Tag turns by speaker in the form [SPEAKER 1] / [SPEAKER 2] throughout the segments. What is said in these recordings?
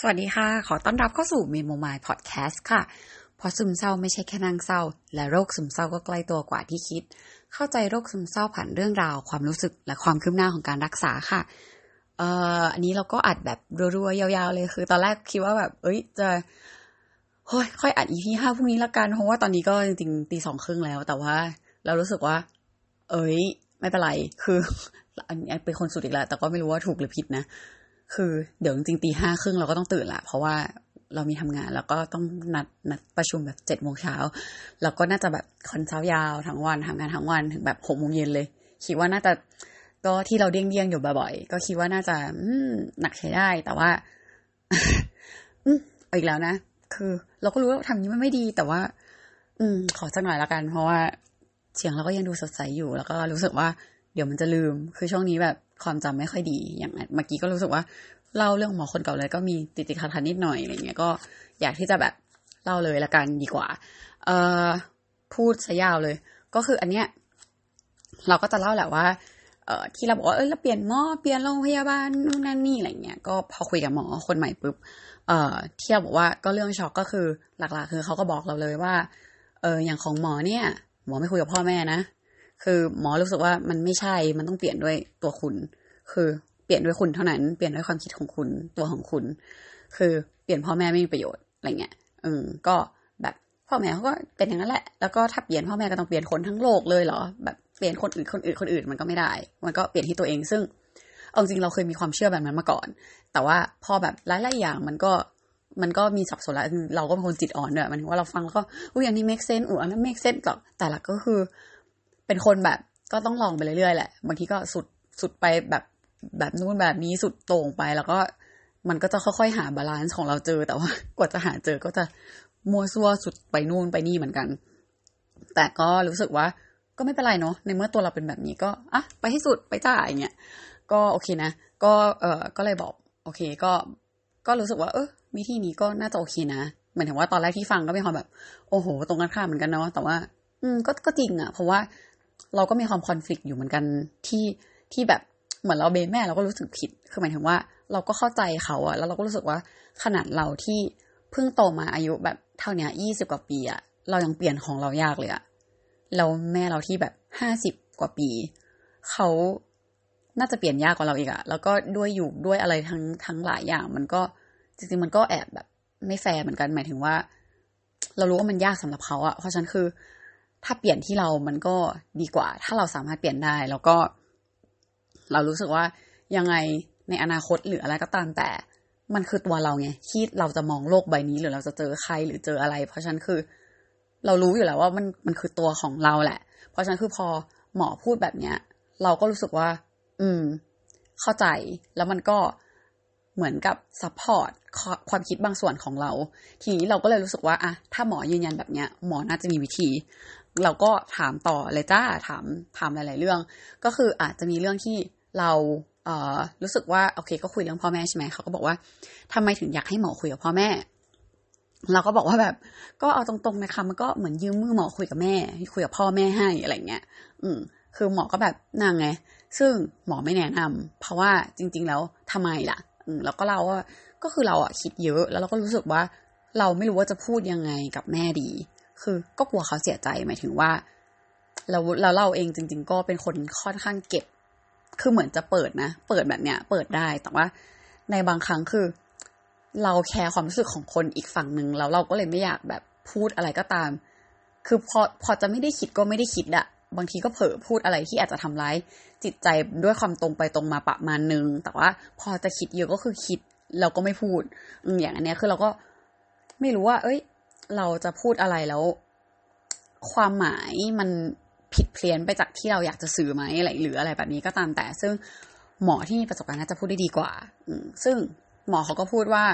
[SPEAKER 1] สวัสดีค่ะ ขอต้อนรับเข้าสู่ Memo My Podcast ค่ะ เพราะซึมเศร้าไม่ใช่แค่นั่งเศร้า และโรคซึมเศร้าก็ใกล้ตัวกว่าที่คิด เข้าใจโรคซึมเศร้าผ่านเรื่องราว ความรู้สึกและความคืบหน้าของการรักษาค่ะ เอ่ออันนี้เราก็อัดแบบรัวๆยาวๆเลยคือ ตอนแรกคิดว่าแบบ เอ้ยจะโอ้ยค่อยอัด EP ห้าพรุ่งนี้ละกันเพราะว่าตอนนี้ก็จริงๆตีสองครึ่งแล้ว แต่ว่าเรารู้สึกว่า เอ้ย ไม่เป็นไรคืออันนี้เป็นคนสุดอีกแล้วแต่ก็ไม่รู้ว่าถูกหรือผิดนะ คือเดี๋ยวจริงๆตีห้าครึ่งเราก็ต้องตื่นละเพราะว่าเรามีทำงานแล้วก็ต้องนัดนัดประชุมแบบเจ็ดโมงเช้าแล้วก็น่าจะแบบคอนเช้ายาวทั้งวันทำงานทั้งวันถึงแบบหกโมงเย็นเลย คิดว่าน่าจะก็ที่เราเดี้ยงเดี้ยงๆอยู่บ่อยๆก็คิดว่าน่าจะอืหนักใช้ได้ แต่ว่าอืออีกแล้วนะคือ เราก็รู้ว่าทำนี้มันไม่ดี แต่ว่า อืม ขอสักหน่อยละกัน เพราะว่าเสียงเราก็ยังดูสดใสอยู่ แล้วก็รู้สึกว่า เดี๋ยวมันจะลืม คือช่วงนี้แบบ ความจำไม่ค่อยดีอย่างเมื่อกี้ก็รู้สึกว่าเล่าเรื่องหมอคนเก่าเลยก็มีติดติดขัดขัดนิดหน่อยอะไรเงี้ยก็อยากที่จะแบบเล่าเลยละกันดีกว่า เอ่อพูดซะยาวเลย ก็คืออันเนี้ยเราก็จะเล่าแหละว่า เอ่อที่เราบอกว่าเออเราเปลี่ยนหมอเปลี่ยนโรงพยาบาลนู่นนั่นนี่อะไรเงี้ยก็พอคุยกับหมอคนใหม่ปุ๊บเอ่อที่เราบอกว่าก็เรื่องช็อกก็คือหลักๆ คือเขาก็บอกเราเลยว่าเอออย่างของหมอเนี่ย หมอไม่คุยกับพ่อแม่นะ คือหมอรู้สึกว่ามันไม่ใช่มันต้องเปลี่ยนด้วยตัวคุณ คือเปลี่ยนด้วยคุณเท่านั้นเปลี่ยนด้วยความคิดของคุณตัวของคุณ คือเปลี่ยนพ่อแม่ไม่มีประโยชน์อะไรเงี้ยอืมก็แบบพ่อแม่เขาก็เป็นอย่างนั้นแหละ แล้วก็ถ้าเปลี่ยนพ่อแม่ก็ต้องเปลี่ยนคนทั้งโลกเลยเหรอแบบเปลี่ยนคนอื่นคนอื่นคนอื่นมันก็ไม่ได้ มันก็เปลี่ยนที่ตัวเองซึ่งเอาจริงเราเคยมีความเชื่อแบบนั้นมาก่อน แต่ว่าพอแบบหลายๆอย่างมันก็มันก็มีสับสนแล้วเราก็เป็นคนจิตอ่อนเนอะมันว่าเราฟังแล้วก็อุ้ยอันนี้ make sense อุ้ยอันนั้น make sense หรอกแต่ละก็คือ เป็นคนแบบ ก็ต้องลองไปเรื่อยๆแหละบางทีก็สุดสุดไปแบบแบบนู้นแบบนี้สุดโต่งไปแล้วก็มันก็จะค่อยๆหา balance ของเราเจอแต่ว่ากว่าจะหาเจอก็จะมัวซัวสุดไปนู่นไปนี่เหมือนกัน แต่ก็รู้สึกว่าก็ไม่เป็นไรเนาะในเมื่อตัวเราเป็นแบบนี้ก็อะไปให้สุดไปจ้ะเงี้ยก็โอเคนะ ก็เออก็เลยบอก โอเคก็ก็รู้สึกว่า เออวิธีนี้ก็น่าจะโอเคนะหมายถึงว่าตอนแรกที่ฟังก็มีความแบบ โอ้โห ตรงกันข้ามเหมือนกันเนาะแต่ว่า อืมก็ก็จริงอะเพราะว่า เราก็มีความคอน FLICT อยู่เหมือนกันที่ที่แบบเหมือนเราเบนแม่เราก็รู้สึกผิด คือหมายถึงว่าเราก็เข้าใจเขาอะแล้วเราก็รู้สึกว่าขนาดเราที่เพิ่งโตมาอายุแบบเท่านี้ยี่สิบกว่าปีอะเรายังเปลี่ยนของเรายากเลยอะเราแม่เราที่แบบห้าสิบกว่าปี เขาน่าจะเปลี่ยนยากกว่าเราอีกอะแล้วก็ด้วยอยู่ด้วยอะไรทั้งทั้งหลายอย่าง มันก็จริงๆมันก็แอบแบบไม่แฟร์เหมือนกัน หมายถึงว่า เรารู้ว่ามันยากสำหรับเขาอะเพราะฉะนั้นคือ ถ้าเปลี่ยนที่เรามันก็ดีกว่า ถ้าเราสามารถเปลี่ยนได้ แล้วก็ เรารู้สึกว่ายังไงในอนาคตหรืออะไรก็ตามแต่ มันคือตัวเราไงที่เราจะมองโลกใบนี้ หรือเราจะเจอใครหรือเจออะไร เพราะฉะนั้นคือ เรารู้อยู่แล้วว่ามันมันคือตัวของเราแหละ เพราะฉะนั้นคือพอหมอพูดแบบเนี้ย เราก็รู้สึกว่า อืม เข้าใจแล้วมันก็เหมือนกับ support ความคิดบางส่วนของเรา ทีนี้เราก็เลยรู้สึกว่าอะถ้าหมอยืนยันแบบเนี้ย หมอน่าจะมีวิธี เราก็ถามต่อเลยจ้าถามถามหลาย ๆ เรื่อง ก็คืออาจจะมีเรื่องที่เราเอ่อรู้สึกว่าโอเค ก็คุยเรื่องพ่อแม่ใช่ไหมเขาก็บอกว่าทำไมถึงอยากให้หมอคุยกับพ่อแม่ เราก็บอกว่าแบบก็เอาตรงๆนะคะมันก็เหมือนยืมมือหมอคุยกับแม่คุยกับพ่อแม่ให้อะไรเงี้ย อืม คือหมอก็แบบนางไง ซึ่งหมอไม่แนะนำเพราะว่าจริง ๆ แล้วทำไมล่ะ อืมแล้วก็เราว่าก็คือเราอะคิดเยอะ แล้วเราก็รู้สึกว่าเราไม่รู้ว่าจะพูดยังไงกับแม่ดี คือก็กลัวเขาเสียใจหมายถึงว่าเราเราเล่าเองจริง ๆ ก็เป็นคนค่อนข้างเก็บ คือเหมือนจะเปิดนะ เปิดแบบเนี้ย เปิดได้ แต่ว่าในบางครั้งคือ เราแคร์ความรู้สึกของคนอีกฝั่งหนึ่งแล้วเราก็เลยไม่อยากแบบพูดอะไรก็ตาม คือพอพอจะไม่ได้คิดก็ไม่ได้คิดอะบางทีก็เผลอพูดอะไรที่อาจจะทำร้ายจิตใจด้วยความตรงไปตรงมาประมาณนึง แต่ว่าพอจะคิดเยอะก็คือคิดเราก็ไม่พูด อย่างอันเนี้ยคือเราก็ไม่รู้ว่า เอ้ย เราจะพูดอะไรแล้ว ความหมายมันผิดเพี้ยนไปจากที่เราอยากจะสื่อไหมอะไรหรืออะไรแบบนี้ก็ตามแต่ ซึ่งหมอที่มีประสบการณ์น่าจะพูดได้ดีกว่าซึ่งหมอเขาก็พูดว่า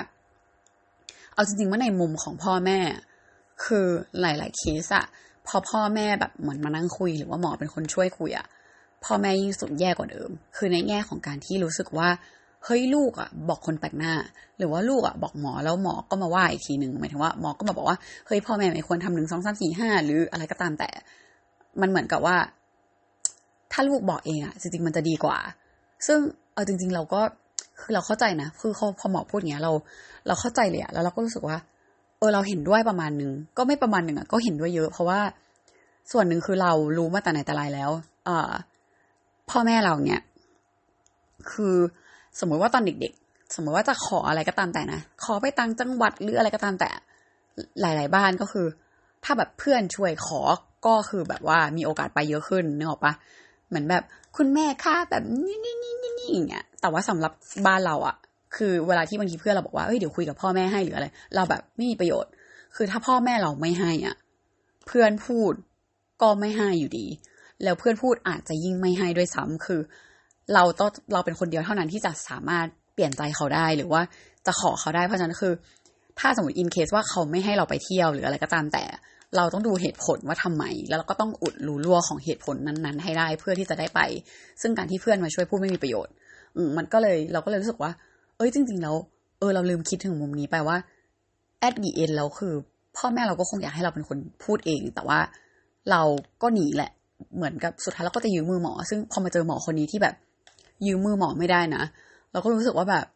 [SPEAKER 1] เอาจริงๆว่าในมุมของพ่อแม่ คือหลาย ๆ เคสอะพอพ่อแม่แบบเหมือนมานั่งคุย หรือว่าหมอเป็นคนช่วยคุยอะพ่อแม่ยิ่งสุดแย่กว่าเดิม คือในแง่ของการที่รู้สึกว่า เฮ้ยลูกอะ บอกคนแปลกหน้า หรือว่าลูกอะบอกหมอแล้วหมอก็มาว่าอีกทีหนึ่งหมายถึงว่าหมอก็มาบอกว่าเฮ้ยพ่อแม่ไม่ควรทำหนึ่งสองสามสี่ห้าหรืออะไรก็ตามแต่ มันเหมือนกับว่า ถ้าลูกบอกเองอะจริงๆมันจะดีกว่า ซึ่งเอาจริง ๆ เราก็คือเราเข้าใจนะคือพอหมอพูดอย่างเงี้ยเรา เราเข้าใจเลยอะแล้วเราก็รู้สึกว่า เออเราเห็นด้วยประมาณหนึ่งก็ไม่ประมาณหนึ่งอะก็เห็นด้วยเยอะ เพราะว่าส่วนหนึ่งคือเรารู้มาแต่ไหนแต่ไรแล้ว เอ่อพ่อแม่เราเนี่ย คือ สมมติว่าตอนเด็กๆ สมมติว่าจะขออะไรก็ตามแต่นะ ขอไปตังจังหวัดหรืออะไรก็ตามแต่ หลาย ๆ บ้านก็คือ ถ้าแบบเพื่อนช่วยขอก็คือแบบว่ามีโอกาสไปเยอะขึ้นนึกออกปะเหมือนแบบคุณแม่ค่าแบบนี่นี่นี่นี่นี่อย่างเงี้ย แต่ว่าสำหรับบ้านเราอะคือเวลาที่บางทีเพื่อนเราบอกว่าเอ้ยเดี๋ยวคุยกับพ่อแม่ให้หรืออะไร เราแบบไม่มีประโยชน์ คือถ้าพ่อแม่เราไม่ให้อะ เพื่อนพูดก็ไม่ให้อยู่ดี แล้วเพื่อนพูดอาจจะยิ่งไม่ให้ด้วยซ้ำคือ เราต้องเราเป็นคนเดียวเท่านั้นที่จะสามารถเปลี่ยนใจเขาได้หรือว่าจะขอเขาได้เพราะฉะนั้นคือ ถ้าสมมติอินเคสว่าเขาไม่ให้เราไปเที่ยวหรืออะไรก็ตามแต่ เราต้องดูเหตุผลว่าทำไม แล้วเราก็ต้องอุดรูรั่วของเหตุผลนั้น ๆ ให้ได้เพื่อที่จะได้ไป ซึ่งการที่เพื่อนมาช่วยพูดไม่มีประโยชน์อืมันก็เลยเราก็เลยรู้สึกว่า เอ้ยจริง ๆ แล้วเออเราลืมคิดถึงมุมนี้ไปว่า at the end แล้วคือ พ่อแม่เราก็คงอยากให้เราเป็นคนพูดเอง แต่ว่าเราก็หนีแหละ เหมือนกับสุดท้ายเราก็จะยืมมือหมอ ซึ่งพอมาเจอหมอคนนี้ที่แบบ ยืมมือหมอไม่ได้นะเราก็รู้สึกว่าแบบ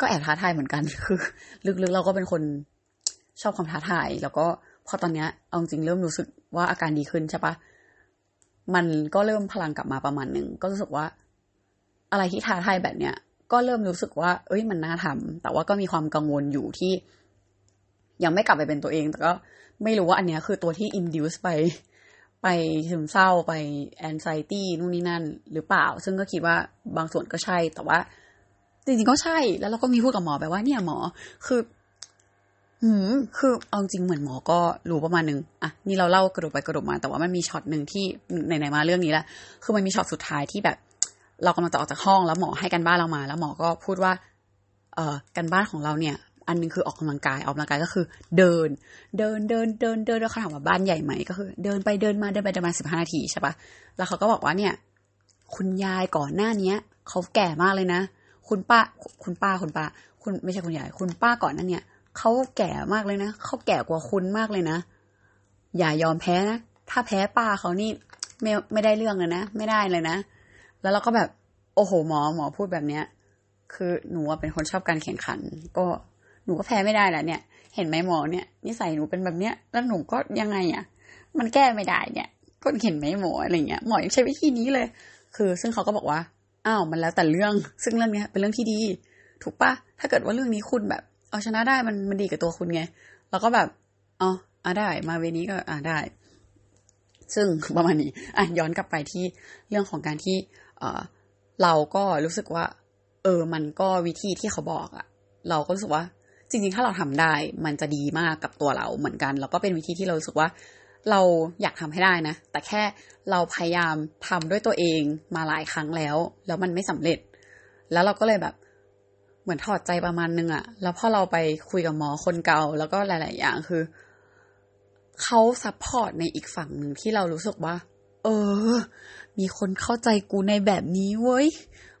[SPEAKER 1] ก็แอบท้าทายเหมือนกันคือ ลึกๆเราก็เป็นคนชอบความท้าทาย แล้วก็พอตอนเนี้ยเอาจริงเริ่มรู้สึกว่าอาการดีขึ้นใช่ปะมันก็เริ่มพลังกลับมาประมาณหนึ่งก็รู้สึกว่า อะไรที่ท้าทายแบบเนี้ยก็เริ่มรู้สึกว่า เอ้ยมันน่าทำแต่ว่าก็มีความกังวลอยู่ที่ ยังไม่กลับไปเป็นตัวเอง แต่ก็ไม่รู้ว่าอันเนี้ยคือตัวที่ induce ไป ไปซึมเศร้าไป anxiety นู่นนี่นั่น หรือเปล่า ซึ่งก็คิดว่าบางส่วนก็ใช่ แต่ว่า จริงๆก็ใช่ แล้วเราก็มีพูดกับหมอไปว่าเนี่ยหมอ คือหืม คือเอาจริงเหมือนหมอก็รู้ประมาณนึงอะนี่เราเล่ากระโดดไปกระโดดมา แต่ว่ามันมีช็อตหนึ่งที่ไหนๆมาเรื่องนี้แล้วคือมันมีช็อตสุดท้ายที่แบบ เรากำลังจะออกจากห้องแล้วหมอให้กันบ้านเรามา แล้วหมอก็พูดว่า เอ่อกันบ้านของเราเนี่ย อันนึงคือออกกำลังกายออกกำลังกายก็คือ เดิน เดินเดินเดินเดินแล้วเขาถามว่าบ้านใหญ่ไหมก็คือ เดินไปเดินมาเดินไปเดินมาสิบห้านาทีใช่ปะแล้วเขาก็บอกว่าเนี่ย คุณยายก่อนหน้าเนี้ยเขาแก่มากเลยนะ คุณป้าคุณป้าคุณป้า คุณไม่ใช่คุณยาย คุณป้าก่อนหนั้นเนี่ยเขาแก่มากเลยนะเขาแก่กว่าคุณมากเลยนะ อย่ายอมแพ้นะถ้าแพ้ป้าเขานี่ไม่ไม่ได้เรื่องเลยนะ ไม่ได้เลยนะ แล้วเราก็แบบ โอ้โหหมอหมอพูดแบบเนี้ย คือหนูเป็นคนชอบการแข่งขัน ก็ หนูก็แพ้ไม่ได้แหละเนี่ย เห็นไหมหมอเนี่ยนิสัยหนูเป็นแบบเนี้ย แล้วหนูก็ยังไงอะ มันแก้ไม่ได้เนี่ย ก็เห็นไหมหมออะไรเงี้ยหมอยังใช้วิธีนี้เลย คือ ซึ่งเขาก็บอกว่าอ้าวมันแล้วแต่เรื่อง ซึ่งเรื่องเนี้ยเป็นเรื่องที่ดี ถูกปะถ้าเกิดว่าเรื่องนี้คุณแบบ เอาชนะได้มันมันดีกับตัวคุณไง แล้วก็แบบอ๋ออะได้ มาเวนี้ก็อะได้ ซึ่งประมาณนี้อะย้อนกลับไปที่เรื่องของการที่ เออเราก็รู้สึกว่า เออ มันก็วิธีที่เขาบอกอะเราก็รู้สึกว่า จริงๆ ถ้าเราทำได้มันจะดีมากกับตัวเราเหมือนกัน แล้วก็เป็นวิธีที่เราสึกว่าเราอยากทำให้ได้นะ แต่แค่เราพยายามทำด้วยตัวเองมาหลายครั้งแล้ว แล้วมันไม่สำเร็จ แล้วเราก็เลยแบบเหมือนถอดใจประมาณนึงอะแล้วพอเราไปคุยกับหมอคนเก่า แล้วก็หลาย ๆ อย่างคือเขา support ในอีกฝั่งหนึ่งที่เรารู้สึกว่า เออ มีคนเข้าใจกูในแบบนี้เว้ย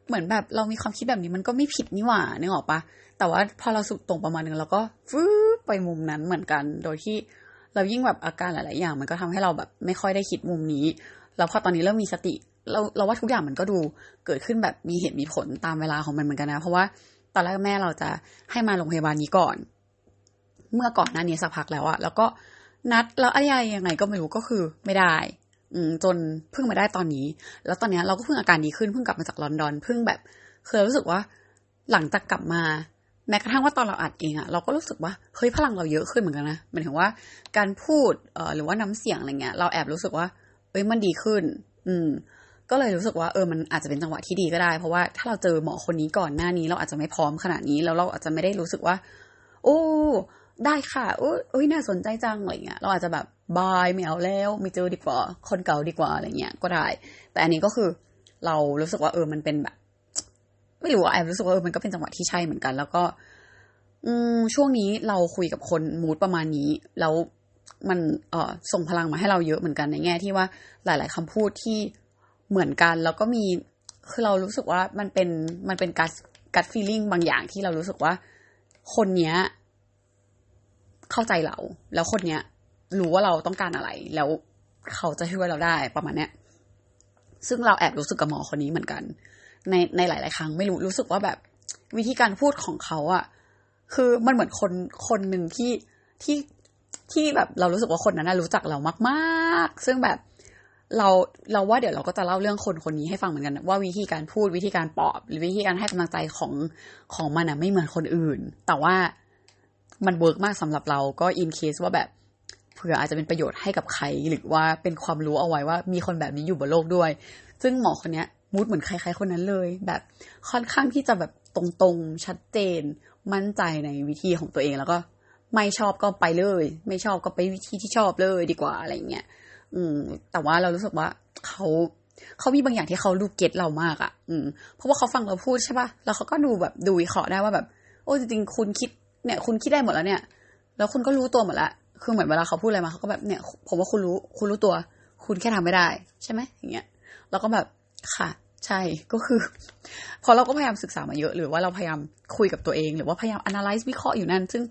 [SPEAKER 1] เหมือนแบบเรามีความคิดแบบนี้มันก็ไม่ผิดนี่หว่านึกออกปะ แต่ว่าพอเราสุดตรงประมาณนึงเราก็ฟื้ดไปมุมนั้นเหมือนกัน โดยที่เรายิ่งแบบอาการหลาย ๆ อย่าง มันก็ทำให้เราแบบไม่ค่อยได้คิดมุมนี้แล้วพอตอนนี้เริ่มมีสติ เราเราว่าทุกอย่างมันก็ดูเกิดขึ้นแบบมีเหตุมีผลตามเวลาของมันเหมือนกันนะ เพราะว่าตอนแรกแม่เราจะให้มาโรงพยาบาลนี้ก่อน เมื่อก่อนหน้านี้สักพักแล้วอะแล้วก็นัดแล้วอะไรยังไงก็ไม่รู้ก็คือไม่ได้ อืจนเพิ่งมาได้ตอนนี้ แล้วตอนนี้เราก็เพิ่งอาการดีขึ้นเพิ่งกลับมาจากลอนดอนเพิ่งแบบเคยรู้สึกว่าหลังจากกลับมา แม้กระทั่งว่าตอนเราอัดเองอะเราก็รู้สึกว่าเฮ้ยพลังเราเยอะขึ้นเหมือนกันนะหมายถึงว่าการพูดเอ่อหรือว่าน้ำเสียงอะไรเงี้ย เราแอบรู้สึกว่าเอ้ยมันดีขึ้น อืม ก็เลยรู้สึกว่าเออมันอาจจะเป็นจังหวะที่ดีก็ได้ เพราะว่าถ้าเราเจอหมอคนนี้ก่อนหน้านี้เราอาจจะไม่พร้อมขนาดนี้ แล้วเราอาจจะไม่ได้รู้สึกว่า โอ้ได้ค่ะโอ้ยน่าสนใจจังอะไรเงี้ยเราอาจจะแบบบายไม่เอาแล้วไม่เจอดีกว่า คนเก่าดีกว่าอะไรเงี้ยก็ได้ แต่อันนี้ก็คือเรารู้สึกว่าเออมันเป็นแบบ ไม่รู้แอบรู้สึกว่าเออมันก็เป็นจังหวะที่ใช่เหมือนกัน แล้วก็ อืมช่วงนี้เราคุยกับคนมูดประมาณนี้ แล้วมันเอ่อส่งพลังมาให้เราเยอะเหมือนกันในแง่ที่ว่าหลาย ๆคำพูดที่เหมือนกัน แล้วก็มีคือเรารู้สึกว่ามันเป็นมันเป็นการกัดฟีลิ่งบางอย่างที่เรารู้สึกว่า คนเนี้ย เข้าใจเรา แล้วคนเนี้ย รู้ว่าเราต้องการอะไร แล้วเขาจะช่วยเราได้ประมาณเนี้ย ซึ่งเราแอบรู้สึกกับหมอคนนี้เหมือนกัน ในในหลาย ๆ ครั้งไม่รู้รู้สึกว่าแบบวิธีการพูดของเขาอะคือมันเหมือนคนคนหนึ่งที่ที่ที่แบบเรารู้สึกว่าคนนั้นรู้จักเรามาก ๆ ซึ่งแบบเราเราว่าเดี๋ยวเราก็จะเล่าเรื่องคนคนนี้ให้ฟังเหมือนกัน ว่าวิธีการพูดวิธีการปลอบ หรือวิธีการให้กำลังใจของของมันอะไม่เหมือนคนอื่น แต่ว่ามัน work มากสำหรับเราก็ in case ว่าแบบเผื่ออาจจะเป็นประโยชน์ให้กับใคร หรือว่าเป็นความรู้เอาไว้ว่ามีคนแบบนี้อยู่บนโลกด้วย ซึ่งหมอคนนี้ mood เหมือนใครๆคนนั้นเลย แบบค่อนข้างที่จะแบบตรงๆ ชัดเจน มั่นใจในวิธีของตัวเองแล้วก็ ไม่ชอบก็ไปเลย ไม่ชอบก็ไปวิธีที่ชอบเลยดีกว่าอะไรเงี้ยอืม แต่ว่าเรารู้สึกว่าเขาเขามีบางอย่างที่เขาดูเก็ตเรามากอะ่ะ อืม เพราะว่าเขาฟังเราพูดใช่ปะแล้วเขาก็ดูแบบดูวิเคราะห์ได้ว่าแบบ โอ้จริงๆ คุณคิด เนี่ย คุณคิดได้หมดแล้วเนี่ย แล้วคุณก็รู้ตัวหมดละ คือเหมือนเวลาเขาพูดอะไรมาเขาก็แบบ เนี่ย ผมว่าคุณรู้ คุณรู้ตัว คุณแค่ทำไม่ได้ ใช่ไหมอย่างเงี้ย แล้วก็แบบ ค่ะ ใช่ก็คือ พอเราก็พยายามศึกษามาเยอะ หรือว่าเราพยายามคุยกับตัวเอง หรือว่าพยายาม analyze วิเคราะห์อยู่นั่น ซึ่ง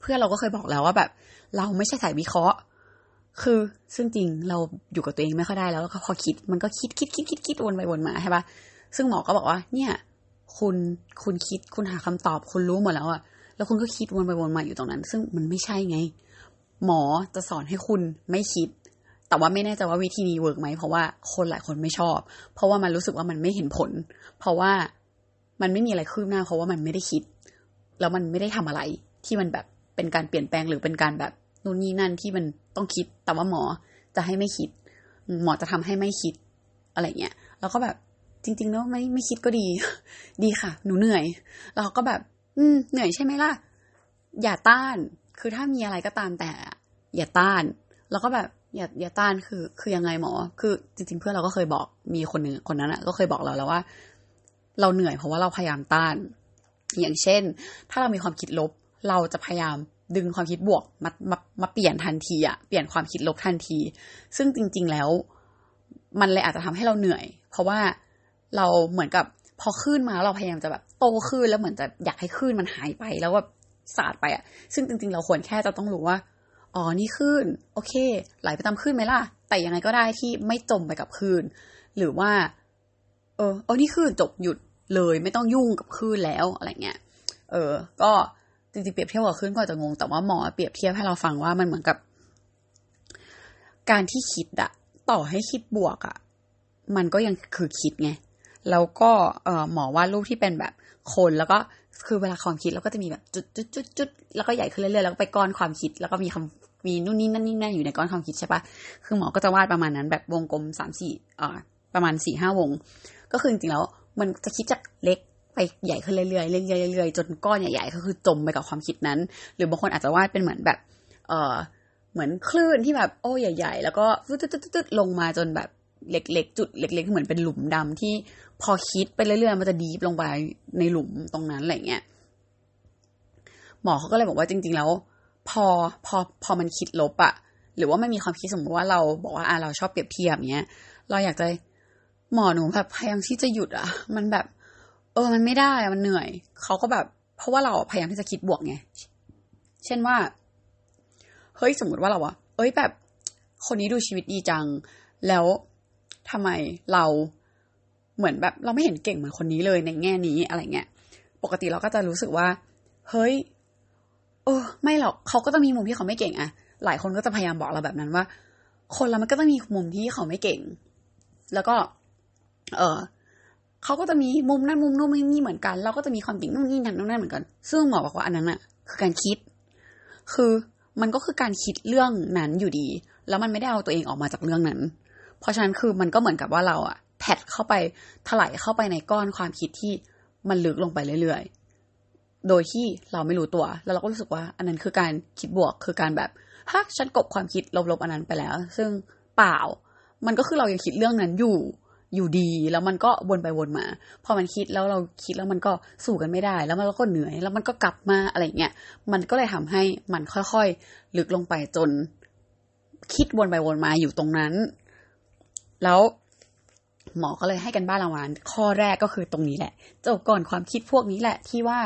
[SPEAKER 1] เพื่อนเราก็เคยบอกแล้วว่าแบบ เราไม่ใช่สายวิเคราะห์ คือซึ่งจริงเราอยู่กับตัวเองไม่ค่อยได้แล้วแล้วพอคิดมันก็คิดคิดคิดคิดคิดวนไปวนมาใช่ปะซึ่งหมอก็บอกว่า เนี่ย คุณคุณคิดคุณหาคำตอบ คุณรู้หมดแล้วอะแล้วคุณก็คิดวนไปวนมาอยู่ตรงนั้น ซึ่งมันไม่ใช่ไง หมอจะสอนให้คุณไม่คิด แต่ว่าไม่แน่ใจว่าวิธีนี้ work ไหมเพราะว่าคนหลายคนไม่ชอบ เพราะว่ามันรู้สึกว่ามันไม่เห็นผล เพราะว่ามันไม่มีอะไรคืบหน้า เพราะว่ามันไม่ได้คิด แล้วมันไม่ได้ทำอะไร ที่มันแบบเป็นการเปลี่ยนแปลงหรือเป็นการแบบนู่นนี่นั่นที่มันต้องคิด แต่ว่าหมอจะให้ไม่คิด หมอจะทำให้ไม่คิดอะไรเงี้ยแล้วก็แบบจริงๆแล้วไม่ไม่คิดก็ดี ดีค่ะ หนูเหนื่อยแล้วก็แบบ อืมเหนื่อยใช่ไหมล่ะ อย่าต้าน คือถ้ามีอะไรก็ตามแต่ อย่าต้าน แล้วก็แบบ อย่าอย่าต้านคือ คือยังไงหมอ คือจริง ๆ เพื่อนเราก็เคยบอกมีคนหนึ่งคนนั้นอะก็เคยบอกเราแล้วว่า เราเหนื่อยเพราะว่าเราพยายามต้าน อย่างเช่น ถ้าเรามีความคิดลบ เราจะพยายามดึงความคิดบวกมามามาเปลี่ยนทันทีอะเปลี่ยนความคิดลบทันที ซึ่งจริง ๆ แล้ว มันเลยอาจจะทำให้เราเหนื่อย เพราะว่าเราเหมือนกับพอขึ้นมาเราพยายามจะแบบโตขึ้นแล้วเหมือนจะอยากให้ขึ้นมันหายไปแล้วว่าสาดไปอะซึ่งจริง ๆ เราควรแค่จะต้องรู้ว่า อ๋อนี่ขึ้นโอเค ไหลไปตามขึ้นไหมล่ะ แต่ยังไงก็ได้ที่ไม่จมไปกับคลื่นหรือว่า เออเออนี่ขึ้นจบหยุดเลยไม่ต้องยุ่งกับคลื่นแล้วอะไรเงี้ย เออ ก็จริงๆเปรียบเทียบกับขึ้นก็อาจจะงง แต่ว่าหมอเปรียบเทียบให้เราฟังว่ามันเหมือนกับ การที่คิดอะต่อให้คิดบวกอะมันก็ยังคือคิดไงแล้วก็เออหมอวาดรูปที่เป็นแบบคนแล้วก็คือเวลาความคิดเราก็จะมีแบบจุดจุดจุดจุดแล้วก็ใหญ่ขึ้นเรื่อยๆแล้วก็ไปก้อนความคิด แล้วก็มีคำ มีนู่นนี่นั่นนี่นั่นอยู่ในก้อนความคิดใช่ปะคือหมอก็จะวาดประมาณนั้นแบบวงกลมสามสี่อ่าประมาณสี่ห้าวง ก็คือจริงๆแล้วมันจะคิดจากเล็กไปใหญ่ขึ้นเรื่อยๆเรื่อยๆเรื่อยๆจนก้อนใหญ่ๆก็คือจมไปกับความคิดนั้น หรือบางคนอาจจะวาดเป็นเหมือนแบบ เออเหมือนคลื่นที่แบบโอ้ใหญ่ ๆ แล้วก็ตึ๊ดๆลงมาจนแบบเล็กๆจุดเล็กๆเหมือนเป็นหลุมดำที่พอคิดไปเรื่อยๆมันจะดีฟลงไปในหลุมตรงนั้นอะไรเงี้ยหมอเขาก็เลยบอกว่าจริง ๆ แล้ว พอพอพอมันคิดลบอะหรือว่าไม่มีความคิดสมมติว่าเราบอกว่าอ่าเราชอบเปรียบเทียบเงี้ย เราอยากจะหมอหนูแบบพยายามที่จะหยุดอะมันแบบ เออมันไม่ได้มันเหนื่อยเขาก็แบบ เพราะว่าเราพยายามที่จะคิดบวกไงเช่นว่าเฮ้ยสมมติว่าเราอะเอ้ยแบบคนนี้ดูชีวิตดีจัง แล้วทำไมเราเหมือนแบบเราไม่เห็นเก่งเหมือนคนนี้เลยในแง่นี้อะไรเงี้ย ปกติเราก็จะรู้สึกว่า เฮ้ย เออ ไม่หรอกเขาก็ต้องมีมุมที่เขาไม่เก่งอะหลายคนก็จะพยายามบอกเราแบบนั้นว่า คนเรามันก็ต้องมีมุมที่เขาไม่เก่ง แล้วก็ เออเขาก็จะมีมุมนั้นมุมนู้นมุมนี้เหมือนกัน เราก็จะมีความจริงนู่นนี่นั่นนู่นนั่นเหมือนกัน ซึ่งหมอบอกว่าอันนั้นอะคือการคิด คือมันก็คือการคิดเรื่องนั้นอยู่ดี แล้วมันไม่ได้เอาตัวเองออกมาจากเรื่องนั้น เพราะฉะนั้นคือมันก็เหมือนกับว่าเราอะแพดเข้าไปถลายเข้าไปในก้อนความคิดที่มันลึกลงไปเรื่อย โดยที่เราไม่รู้ตัว แล้วเราก็รู้สึกว่าอันนั้นคือการคิดบวกคือการแบบฮะฉันกบความคิดลบๆอันนั้นไปแล้ว ซึ่งเปล่า มันก็คือเรายังคิดเรื่องนั้นอยู่อยู่ดี แล้วมันก็วนไปวนมา พอมันคิดแล้วเราคิดแล้วมันก็สู้กันไม่ได้ แล้วมันก็เหนื่อย แล้วมันก็กลับมาอะไรเงี้ยมันก็เลยทำให้มันค่อยๆลึกลงไปจน คิดวนไปวนมาอยู่ตรงนั้น แล้วหมอก็เลยให้กันบ้านรางวัลข้อแรกก็คือตรงนี้แหละจบก่อนความคิดพวกนี้แหละที่ว่า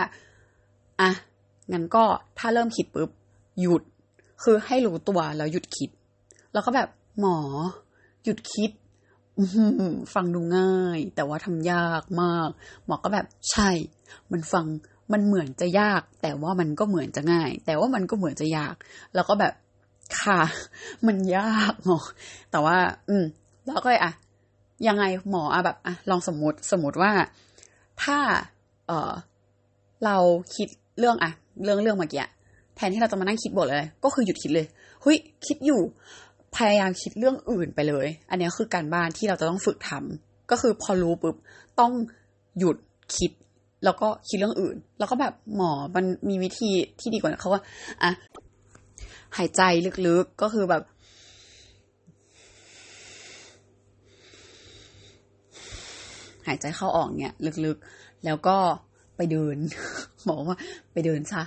[SPEAKER 1] อะงั้นก็ถ้าเริ่มคิดปุ๊บหยุด คือให้รู้ตัวแล้วหยุดคิด แล้วก็แบบหมอ หยุดคิดฟังดูง่าย แต่ว่าทำยากมาก หมอก็แบบใช่ มันฟังมันเหมือนจะยาก แต่ว่ามันก็เหมือนจะง่าย แต่ว่ามันก็เหมือนจะยาก แล้วก็แบบค่ะ มันยากหมอแต่ว่า อืม แล้วก็เลยอะยังไงหมออะแบบอะลองสมมติสมมติว่าถ้า เออเราคิด เรื่องอะเรื่องเรื่องเมื่อกี้แทนที่เราจะมานั่งคิดบทเลยก็คือหยุดคิดเลยเฮ้ยคิดอยู่พยายามคิดเรื่องอื่นไปเลย อันนี้คือการบ้านที่เราจะต้องฝึกทำก็คือพอรู้ปุ๊บต้องหยุดคิด แล้วก็คิดเรื่องอื่น แล้วก็แบบหมอมันมีวิธีที่ดีกว่าเขาว่าอะหายใจลึกๆก็คือแบบหายใจเข้าออกเนี่ย ลึกๆ แล้วก็ไปเดิน บอกว่าไปเดินซะ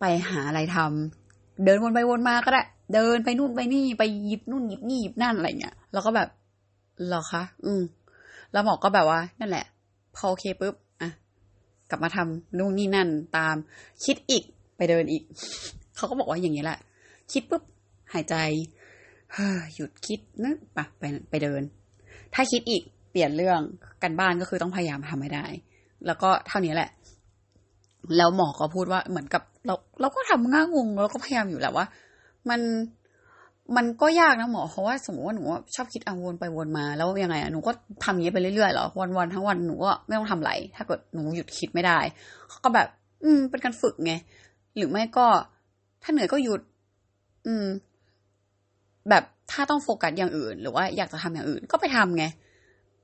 [SPEAKER 1] ไปหาอะไรทำเดินวนไปวนมาก็ได้ เดินไปนู่นไปนี่ไปหยิบนู่นหยิบนี่หยิบนั่นอะไรเงี้ยแล้วก็แบบหรอคะอืมแล้วหมอก็แบบว่า นั่นแหละ พอโอเคปุ๊บอะกลับมาทำนู่นนี่นั่นตาม คิดอีกไปเดินอีก เขาก็บอกว่าอย่างนี้แหละ คิดปุ๊บหายใจหยุดคิดนะปะไปไปเดิน ถ้าคิดอีกเปลี่ยนเรื่องกันบ้านก็คือต้องพยายามทำให้ได้ แล้วก็เท่านี้แหละ แล้วหมอก็พูดว่าเหมือนกับ เราเราก็ทำง่างงเราก็พยายามอยู่แหละว่า มันมันก็ยากนะหมอเพราะว่าสมมติว่าหนูชอบคิดอวนไปวนมาแล้วยังไงอะหนูก็ทำอย่างนี้ไปเรื่อยๆหรอวันวันทั้งวันหนูก็ไม่ต้องทำอะไร ถ้าเกิดหนูหยุดคิดไม่ได้เขาก็แบบ อืม เป็นการฝึกไงหรือไม่ก็ ถ้าเหนื่อยก็หยุด อืม แบบถ้าต้องโฟกัสอย่างอื่น หรือว่าอยากจะทำอย่างอื่น ก็ไปทำไง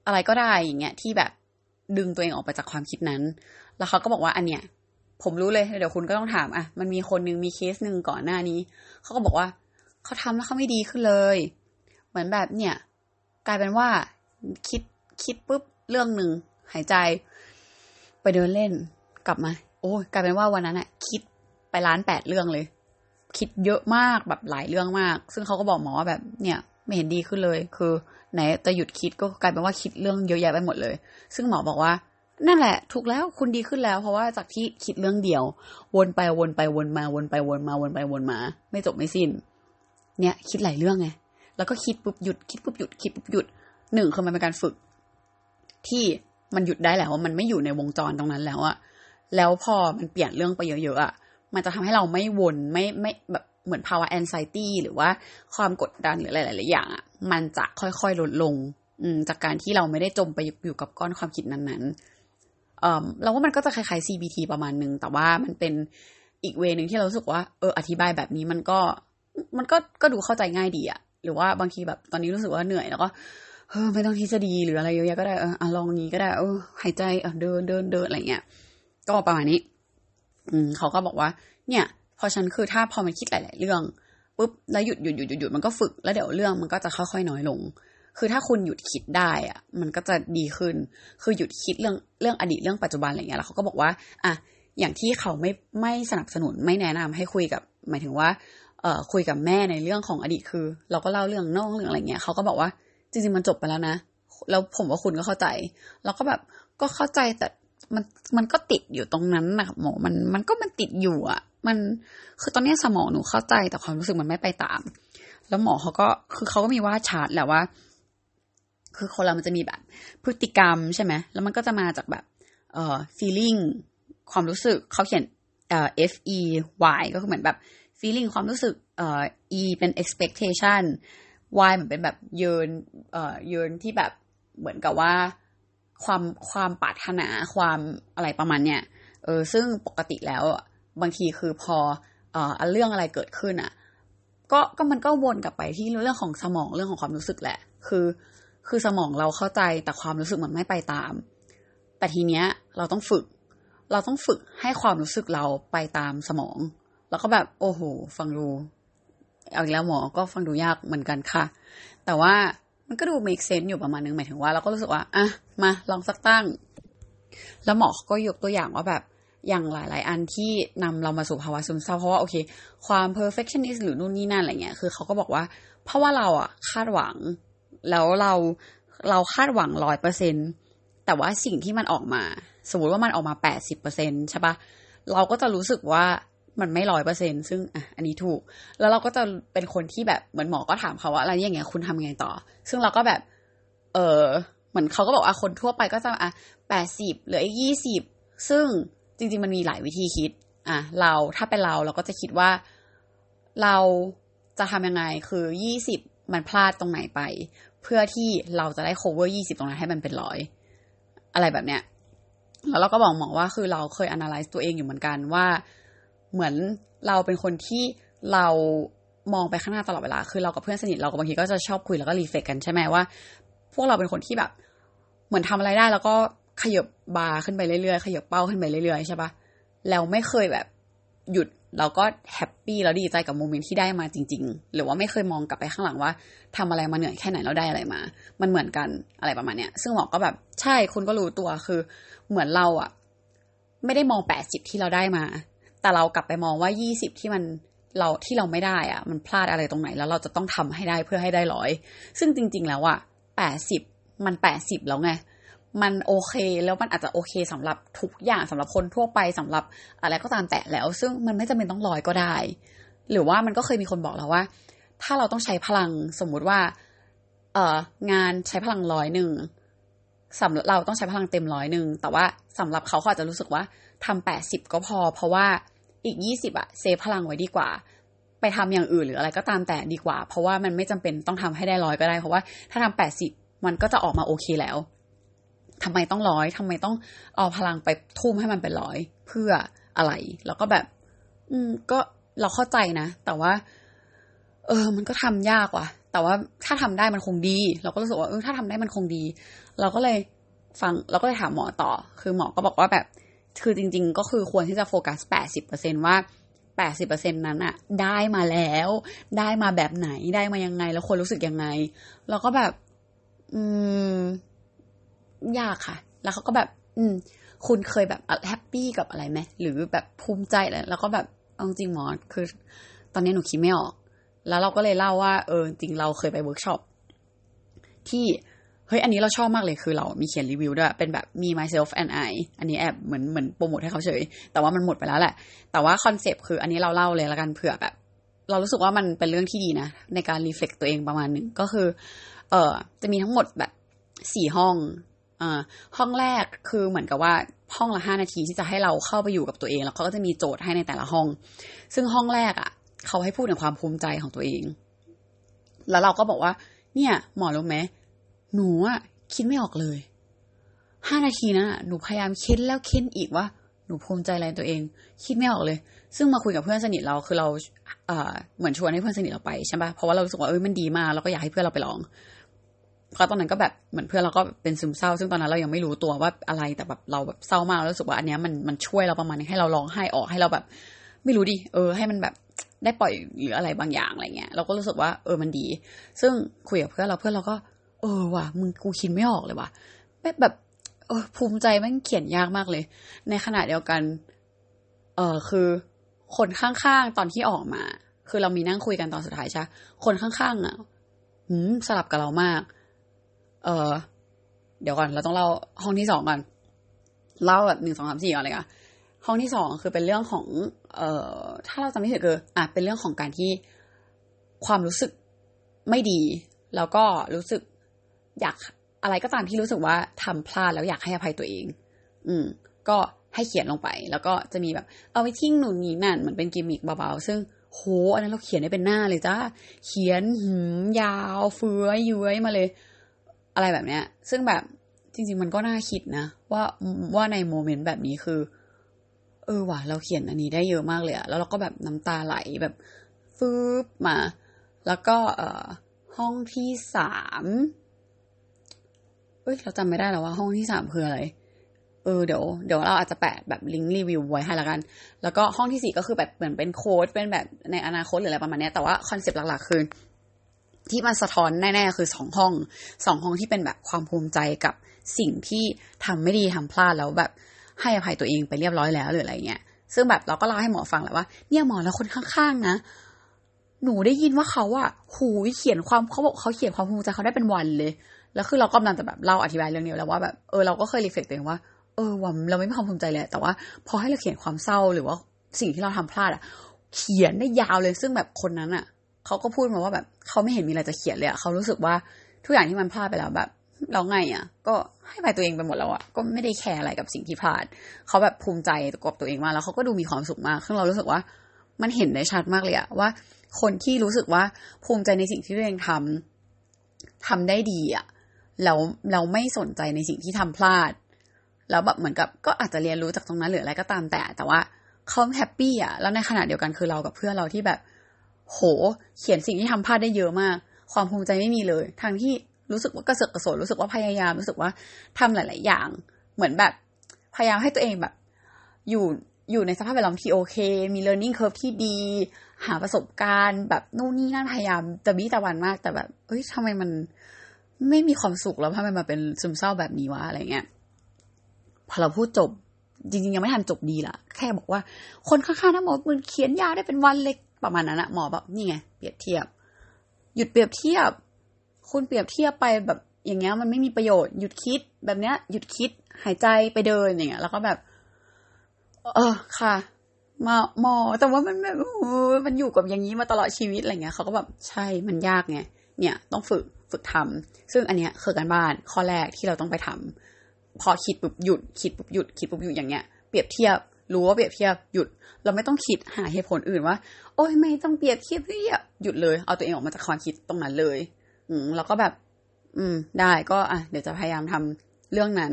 [SPEAKER 1] อะไรก็ได้อย่างเงี้ยที่แบบดึงตัวเองออกไปจากความคิดนั้น แล้วเขาก็บอกว่าอันเนี้ย ผมรู้เลยเดี๋ยวคุณก็ต้องถามอะมันมีคนหนึ่งมีเคสหนึ่งก่อนหน้านี้เขาก็บอกว่าเขาทำแล้วเขาไม่ดีขึ้นเลย เหมือนแบบเนี่ย กลายเป็นว่าคิดคิดปุ๊บเรื่องหนึ่งหายใจ ไปเดินเล่นกลับมา โอ้กลายเป็นว่าวันนั้นอะคิดไปล้านแปดเรื่องเลย คิดเยอะมากแบบหลายเรื่องมาก ซึ่งเขาก็บอกหมอว่าแบบเนี่ย ไม่เห็นดีขึ้นเลย คือไหนจะหยุดคิดก็กลายเป็นว่าคิดเรื่องเยอะแยะไปหมดเลย ซึ่งหมอบอกว่า นั่นแหละ ถูกแล้วคุณดีขึ้นแล้ว เพราะว่าจากที่คิดเรื่องเดียว วนไปวนไปวนมาวนไปวนมาวนไปวนมา ไม่จบไม่สิ้น เนี่ย คิดหลายเรื่องไงแล้วก็คิดปุ๊บหยุดคิดปุ๊บหยุดคิดปุ๊บหยุดหนึ่งคือมันเป็นการฝึก ที่มันหยุดได้แล้วว่ามันไม่อยู่ในวงจรตรงนั้นแล้วอะแล้วพอมันเปลี่ยนเรื่องไปเยอะๆอะมันจะทำให้เราไม่วนไม่ไม่แบบเหมือนภาวะแอนไซตี้หรือว่าความกดดันหรืออะไรหลายๆอย่างอะมันจะค่อยๆลดลง อืจากการที่เราไม่ได้จมไปอยู่กับก้อนความคิดนั้นๆ เราว่ามันก็จะคล้ายๆ CBT ประมาณนึง แต่ว่ามันเป็นอีกเวนึงที่เราสึกว่า เออ อธิบายแบบนี้มันก็ มันก็ก็ดูเข้าใจง่ายดีอะหรือว่าบางทีแบบตอนนี้รู้สึกว่าเหนื่อยแล้วก็เออไม่ต้องทฤษฎีหรืออะไรเยอะแยะก็ได้เออลองนี้ก็ได้เออหายใจเออเดินเดินเดินอะไรเงี้ยก็ประมาณนี้ อืมเขาก็บอกว่า เนี่ย พอฉันคือถ้าพอมันคิดหลาย ๆ เรื่องปุ๊บแล้วหยุดหยุดหยุดหยุดหยุดมันก็ฝึกแล้วเดี๋ยวเรื่องมันก็จะค่อยๆน้อยลง คือถ้าคุณหยุดคิดได้อะมันก็จะดีขึ้น คือหยุดคิดเรื่องเรื่องอดีตเรื่องปัจจุบันอะไรเงี้ยแล้วเขาก็บอกว่าอะอย่างที่เขาไม่ไม่สนับสนุนไม่แนะนำให้คุยกับ หมายถึงว่าเอ่อคุยกับแม่ในเรื่องของอดีตคือ เราก็เล่าเรื่องนอกเรื่องอะไรเงี้ยเขาก็บอกว่าจริงๆมันจบไปแล้วนะแล้วผมว่าคุณก็เข้าใจแล้วก็แบบก็เข้าใจแต่มันมันก็ติดอยู่ตรงนั้นนะหมอมันมันก็มันติดอยู่อะมันคือตอนนี้สมองหนูเข้าใจแต่ความรู้สึกมันไม่ไปตาม แล้วหมอเขาก็คือเขาก็มีว่าชาร์ตแหละว่า คือคนเรามันจะมีแบบ พฤติกรรมใช่ไหมแล้วมันก็จะมาจากแบบเอ่อ feeling ความรู้สึกเขาเขียนเอ่อ F E Y ก็คือเหมือนแบบ feeling ความรู้สึกเอ่อ E เป็น expectation Y เหมือนเป็นแบบเยินเอ่อเยินที่แบบเหมือนกับว่าความความปรารถนาความอะไรประมาณเนี้ยเออซึ่งปกติแล้วบางทีคือพอเอ่อเรื่องอะไรเกิดขึ้นอะก็ก็มันก็วนกลับไปที่เรื่องของสมองเรื่องของความรู้สึกแหละ คือ คือสมองเราเข้าใจแต่ความรู้สึกมันไม่ไปตาม แต่ทีเนี้ยเราต้องฝึก เราต้องฝึกให้ความรู้สึกเราไปตามสมอง แล้วก็แบบโอ้โหฟังดูเอาอีกแล้วหมอก็ฟังดูยากเหมือนกันค่ะ แต่ว่ามันก็ดู make sense อยู่ประมาณนึงหมายถึงว่าเราก็รู้สึกว่าอะมาลองสักตั้ง แล้วหมอก็ยกตัวอย่างว่าแบบอย่างหลาย ๆ อันที่นำเรามาสู่ภาวะซึมเศร้าเพราะว่าโอเค ความ perfectionist หรือนู่นนี่นั่นอะไรเงี้ยคือเขาก็บอกว่า เพราะว่าเราอะคาดหวัง แล้วเราเราคาดหวังร้อยเปอร์เซ็นแต่ว่าสิ่งที่มันออกมา สมมติว่ามันออกมาแปดสิบเปอร์เซ็นใช่ปะเราก็จะรู้สึกว่ามันไม่ร้อยเปอร์เซ็นซึ่งอะอันนี้ถูก แล้วเราก็จะเป็นคนที่แบบเหมือนหมอก็ถามเขาว่าอะไรอย่างเงี้ยคุณทำยังไงต่อ ซึ่งเราก็แบบ เออเหมือนเขาก็บอกว่าคนทั่วไปก็จะอะแปดสิบหรืออีกยี่สิบซึ่งจริง ๆ มันมีหลายวิธีคิด อะเราถ้าเป็นเราเราก็จะคิดว่าเราจะทำยังไงคือยี่สิบมันพลาดตรงไหนไป เพื่อที่เราจะได้ cover ยี่สิบตรงนั้นให้มันเป็นร้อยอะไรแบบเนี้ย แล้วเราก็บอกหมอว่าคือเราเคย analyze ตัวเองอยู่เหมือนกันว่า เหมือนเราเป็นคนที่เรามองไปข้างหน้าตลอดเวลา คือเรากับเพื่อนสนิทเราก็บางทีก็จะชอบคุยแล้วก็ reflect กันใช่ไหมว่า พวกเราเป็นคนที่แบบ เหมือนทำอะไรได้ แล้วก็ขยับบาร์ขึ้นไปเรื่อยๆขยับเป้าขึ้นไปเรื่อยๆใช่ปะแล้วไม่เคยแบบหยุด เราก็ happy แล้วดีใจกับ moment ที่ได้มาจริง ๆ หรือว่าไม่เคยมองกลับไปข้างหลังว่าทำอะไรมาเหนื่อยแค่ไหนแล้วได้อะไรมา มันเหมือนกันอะไรประมาณเนี้ย ซึ่งหมอก็แบบใช่คุณก็รู้ตัวคือ เหมือนเราอะไม่ได้มองแปดสิบที่เราได้มา แต่เรากลับไปมองว่ายี่สิบที่มันเราที่เราไม่ได้อะมันพลาดอะไรตรงไหนแล้วเราจะต้องทำให้ได้เพื่อให้ได้ร้อยซึ่งจริง ๆ แล้วอะแปดสิบมันแปดสิบแล้วไง มันโอเคแล้วมันอาจจะโอเคสำหรับทุกอย่างสำหรับคนทั่วไปสำหรับอะไรก็ตามแต่แล้ว ซึ่งมันไม่จำเป็นต้องร้อยก็ได้ หรือว่ามันก็เคยมีคนบอกเราว่า ถ้าเราต้องใช้พลังสมมุติว่า เอองานใช้พลังร้อยหนึ่งสำหรับเราต้องใช้พลังเต็มร้อยหนึ่งแต่ว่าสำหรับเขาเขาอาจจะรู้สึกว่าทำแปดสิบก็พอ เพราะว่าอีกยี่สิบอะเซฟพลังไว้ดีกว่า ไปทำอย่างอื่นหรืออะไรก็ตามแต่ดีกว่า เพราะว่ามันไม่จำเป็นต้องทำให้ได้ร้อยก็ได้ เพราะว่าถ้าทำแปดสิบมันก็จะออกมาโอเคแล้ว ทำไมต้องร้อยทำไมต้องเอาพลังไปทุ่มให้มันเป็นร้อยเพื่ออะไร แล้วก็แบบ อืม ก็เราเข้าใจนะ แต่ว่า เออ มันก็ทำยากว่ะ แต่ว่าถ้าทำได้มันคงดี เราก็รู้สึกว่าเออถ้าทำได้มันคงดี เราก็เลยฟังเราก็เลยถามหมอต่อ คือหมอก็บอกว่าแบบ คือจริง ๆ ก็คือควรที่จะโฟกัสแปดสิบเปอร์เซ็นว่าแปดสิบเปอร์เซ็นนั้นอะได้มาแล้ว ได้มาแบบไหนได้มายังไง แล้วควรรู้สึกยังไงเราก็แบบ อืม ยากค่ะ แล้วเขาก็แบบ อืม คุณเคยแบบ happy กับอะไรไหมหรือแบบภูมิใจอะไรแล้วก็แบบเอาจริงหมอคือ ตอนนี้หนูคิดไม่ออก แล้วเราก็เลยเล่าว่า เออจริงเราเคยไปเวิร์กช็อปที่เฮ้ย อันนี้เราชอบมากเลยคือเรามีเขียนรีวิวด้วย เป็นแบบ me myself and I อันนี้แอบเหมือนเหมือนโปรโมทให้เขาเฉย แต่ว่ามันหมดไปแล้วแหละ แต่ว่า concept คืออันนี้เราเล่าเลยละกันเผื่อแบบ เรารู้สึกว่ามันเป็นเรื่องที่ดีนะ ในการ reflect ตัวเองประมาณหนึ่งก็คือ เออจะมีทั้งหมดแบบสี่ห้อง ห้องแรกคือเหมือนกับว่าห้องละห้านาทีที่จะให้เราเข้าไปอยู่กับตัวเอง แล้วเขาก็จะมีโจทย์ให้ในแต่ละห้อง ซึ่งห้องแรกอะ่ะ เขาให้พูดถึงความภูมิใจของตัวเอง แล้วเราก็บอกว่า เนี่ยหมอรู้ไหมหนูอะคิดไม่ออกเลยห้านาทีนะหนูพยายามคิดแล้วคิดอีกว่าหนูภูมิใจอะไรตัวเอง คิดไม่ออกเลย ซึ่งมาคุยกับเพื่อนสนิทเราคือเราเอ่อเหมือนชวนให้เพื่อนสนิทเราไปใช่ปะเพราะว่าเรารู้สึกว่าเอ้ยมันดีมากแล้วก็อยากให้เพื่อนเราไปลอง เพราะตอนนั้นก็แบบเหมือนเพื่อนเราก็เป็นซึมเศร้า ซึ่งตอนนั้นเรายังไม่รู้ตัวว่าอะไรแต่แบบเราแบบเศร้ามากแล้วรู้สึกว่าอันเนี้ยมันมันช่วยเราประมาณนึงให้เราร้องไห้ออกให้เราแบบ ไม่รู้ดิเออ ให้มันแบบได้ปล่อยหรืออะไรบางอย่างอะไรเงี้ยเราก็รู้สึกว่าเออมันดี ซึ่งคุยกับเพื่อนเราเพื่อนเราก็ เออว่ะมึงกูคิดไม่ออกเลยว่ะแบบแบบเออภูมิใจแม่งเขียนยากมากเลย ในขณะเดียวกัน เออคือ คนข้างๆตอนที่ออกมา คือเรามีนั่งคุยกันตอนสุดท้ายใช่คนข้างๆอะหืมสลับกับเรามาก เออเดี๋ยวก่อนเราต้องเล่าห้องที่สองก่อนเล่าแบบหนึ่งสองสามสี่ก่อนเลยค่ะห้องที่สองคือเป็นเรื่องของ เอ่อ ถ้าเราจำไม่ผิดคืออะเป็นเรื่องของการที่ความรู้สึกไม่ดี แล้วก็รู้สึกอยากอะไรก็ตามที่รู้สึกว่าทำพลาดแล้วอยากให้อภัยตัวเอง อืม ก็ให้เขียนลงไป แล้วก็จะมีแบบ เอาไปทิ้งนู่นนี่นั่นมันเป็นกิมมิกเบาๆซึ่งโหอันนั้นเราเขียนได้เป็นหน้าเลยจ้าเขียนหืมยาว เฟื้อยย้ยมาเลย อะไรแบบเนี้ย ซึ่งแบบจริง ๆ มันก็น่าคิดนะ ว่าว่าใน moment แบบนี้คือ เออว่ะเราเขียนอันนี้ได้เยอะมากเลยอะแล้วเราก็แบบน้ำตาไหลแบบฟืบมา แล้วก็เอ่อห้องที่สามเอ้ยเราจำไม่ได้แล้วว่าห้องที่สามคืออะไรเออเดี๋ยวเดี๋ยวเราอาจจะแปะแบบลิงก์รีวิวไว้ให้ละกัน แล้วก็ห้องที่สี่ก็คือแบบเหมือนเป็นโค้ดเป็นแบบในอนาคตหรืออะไรประมาณนี้แต่ว่าคอนเซปต์หลักๆคือ ที่มันสะท้อนแน่ๆคือสองห้องสองห้องที่เป็นแบบความภูมิใจกับสิ่งที่ทำไม่ดีทำพลาดแล้วแบบให้อภัยตัวเองไปเรียบร้อยแล้วหรืออะไรเงี้ยซึ่งแบบเราก็เล่าให้หมอฟังแหละว่าเนี่ยหมอแล้วคนข้างๆนะ หนูได้ยินว่าเขาอะหูเขียนความเขาบอกเขาเขียนความภูมิใจเขาได้เป็นวันเลยแล้วคือเรากำลังจะแบบเล่าอธิบายเรื่องนี้แล้วว่าแบบเออเราก็เคยรีเฟกตัวเองว่าเออว่าเราไม่มีความภูมิใจเลยแต่ว่าพอให้เราเขียนความเศร้าหรือว่าสิ่งที่เราทำพลาดอะเขียนได้ยาวเลยซึ่งแบบคนนั้นอะ เขาก็พูดมาว่าแบบเขาไม่เห็นมีอะไรจะเขียนเลยอะเขารู้สึกว่าทุกอย่างที่มันพลาดไปแล้วแบบเราไงอะก็ให้ไปตัวเองไปหมดแล้วอะก็ไม่ได้แคร์อะไรกับสิ่งที่พลาดเขาแบบภูมิใจกับตัวเองมากแล้วเขาก็ดูมีความสุขมากซึ่งเรารู้สึกว่ามันเห็นได้ชัดมากเลยอะว่า คนที่รู้สึกว่าภูมิใจในสิ่งที่ตัวเองทำทำได้ดีอะแล้วเราไม่สนใจในสิ่งที่ทำพลาด แล้วแบบเหมือนกับก็อาจจะเรียนรู้จากตรงนั้นหรืออะไรก็ตามแต่ แต่ว่าเขา happy อะแล้วในขณะเดียวกันคือเรากับเพื่อนเราที่แบบ โห เขียนสิ่งที่ทำพลาดได้เยอะมาก ความภูมิใจไม่มีเลย ทั้งที่รู้สึกว่ากระเสือกกระสนรู้สึกว่าพยายามรู้สึกว่าทำหลาย ๆ อย่าง เหมือนแบบพยายามให้ตัวเองแบบ อยู่อยู่ในสภาพแวดล้อมที่โอเค มี learning curve ที่ดี หาประสบการณ์แบบนู่นนี่นั่นพยายามจะบี้ตะวันมาก แต่แบบ เอ้ยทำไมมันไม่มีความสุขแล้วทำไมมาเป็นซึมเศร้าแบบนี้วะอะไรเงี้ย พอเราพูดจบ จริง ๆ ยังไม่ทันจบดีละแค่บอกว่า คนข้างๆนะหมอมันเขียนยาได้เป็นวันเล็ก ประมาณนั้นอะหมอแบบนี่ไงเปรียบเทียบ หยุดเปรียบเทียบ คุณเปรียบเทียบไปแบบอย่างเงี้ยมันไม่มีประโยชน์หยุดคิดแบบเนี้ย หยุดคิดหายใจไปเดินอย่างเงี้ยแล้วก็แบบ เออค่ะมาหมอแต่ว่ามันแบบมันอยู่กับอย่างนี้มาตลอดชีวิตอะไรเงี้ยเขาก็แบบใช่มันยากไงเนี่ย ต้องฝึกฝึกทำซึ่งอันเนี้ยคือการบ้านข้อแรกที่เราต้องไปทำพอคิดปุ๊บหยุดคิดปุ๊บหยุดคิดปุ๊บหยุดอย่างเงี้ย เปรียบเทียบ รู้ว่าเปรียบเทียบหยุด เราไม่ต้องคิดหาเหตุผลอื่นว่า โอ้ยไม่ต้องเปรียบเทียบเทียหยุดเลย เอาตัวเองออกมาจากความคิดตรงนั้นเลย อืมแล้วก็แบบ อืม ได้ก็อะเดี๋ยวจะพยายามทำเรื่องนั้น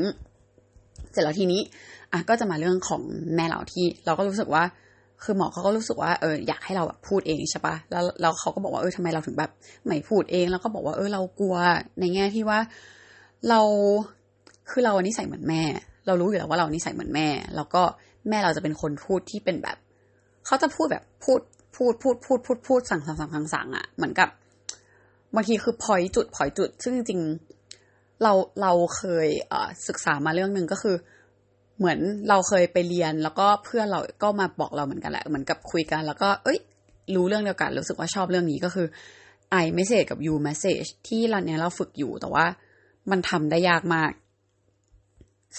[SPEAKER 1] เสร็จแล้วทีนี้ อะก็จะมาเรื่องของแม่เราที่ เราก็รู้สึกว่าคือหมอเขาก็รู้สึกว่าเอออยากให้เราแบบพูดเองใช่ปะแล้วแล้วเขาก็บอกว่าเออทำไมเราถึงแบบไม่พูดเอง แล้วก็บอกว่าเออเรากลัวในแง่ที่ว่าเราคือเรานิสัยเหมือนแม่ เรารู้อยู่แล้วว่าเรานิสัยเหมือนแม่ แล้วก็ แม่เราจะเป็นคนพูดที่เป็นแบบ เขาจะพูดแบบพูดพูดพูดพูดพูดพูดสั่งสั่งสั่งสั่งสั่งอะเหมือนกับบางทีคือพอยจุดพอยจุด ซึ่งจริงๆเราเราเคยเอศึกษามาเรื่องหนึ่งก็คือ เหมือนเราเคยไปเรียนแล้วก็เพื่อนเราก็มาบอกเราเหมือนกันแหละเหมือนกับคุยกัน แล้วก็ เอ้ย รู้เรื่องเดียวกันรู้สึกว่าชอบเรื่องนี้ก็คือ I message กับ you message ที่เราเนี้ยเราฝึกอยู่แต่ว่ามันทำได้ยากมาก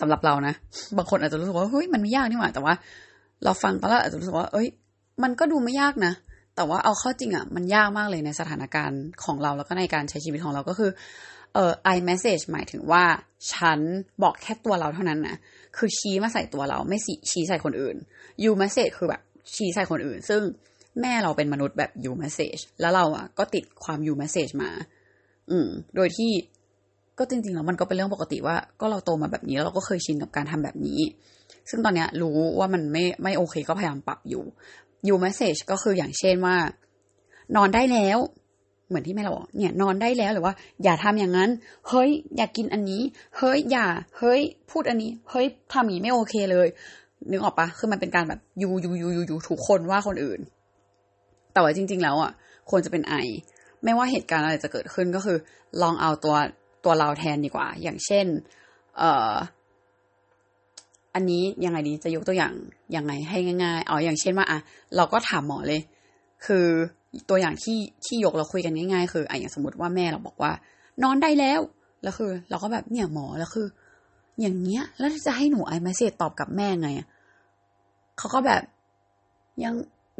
[SPEAKER 1] สำหรับเรานะ บางคนอาจจะรู้สึกว่าเฮ้ยมันไม่ยากนี่หว่าแต่ว่า เราฟังตอนแรกอาจจะรู้สึกว่า เอ้ย มันก็ดูไม่ยากนะแต่ว่าเอาเข้าจริงอะ่ะมันยากมากเลยในสถานการณ์ของเราแล้วก็ในการใช้ชีวิตของเราก็คือเอ่อ I message หมายถึงว่า ฉันบอกแค่ตัวเราเท่านั้นนะคือชี้มาใส่ตัวเราไม่ชี้ใส่คนอื่น you message คือแบบชี้ใส่คนอื่น ซึ่งแม่เราเป็นมนุษย์แบบ you message แล้วเราอะก็ติดความ you message มา อืม โดยที่ ก็จริงๆแล้วมันก็เป็นเรื่องปกติว่าก็เราโตมาแบบนี้แล้วเราก็เคยชินกับการทำแบบนี้ ซึ่งตอนเนี้ยรู้ว่ามันไม่ไม่โอเคก็พยายามปรับอยู่ you message ก็คืออย่างเช่นว่า นอนได้แล้ว เหมือนที่แม่เราบอกเนี่ยนอนได้แล้วหรือว่า อย่าทำอย่างนั้น เฮ้ย อย่ากกินอันนี้ เฮ้ยอย่า เฮ้ย พูดอันนี้ เฮ้ยทำอย่างนี้ไม่โอเคเลยนึกออกปะคือมันเป็นการแบบยูยูยูยูยูทุกคนว่าคนอื่น แต่ว่าจริง ๆ แล้วอะควรจะเป็นไอ ไม่ว่าเหตุการณ์อะไรจะเกิดขึ้นก็คือ ลองเอาตัว ตัวเราแทนดีกว่า อย่างเช่น เอ่อ อันนี้ยังไงดีจะยกตัวอย่างยังไงให้ง่ายๆ เอาอย่างเช่นว่าอะเราก็ถามหมอเลย คือตัวอย่างที่ที่ยกเราคุยกันง่ายๆ คืออะอย่างสมมติว่าแม่เราบอกว่า นอนได้แล้ว แล้วคือ เราก็แบบเนี่ยหมอแล้วคือ อย่างเงี้ย แล้วจะให้หนูไอเมสเซจตอบกับแม่ไงเขาก็แบบยัง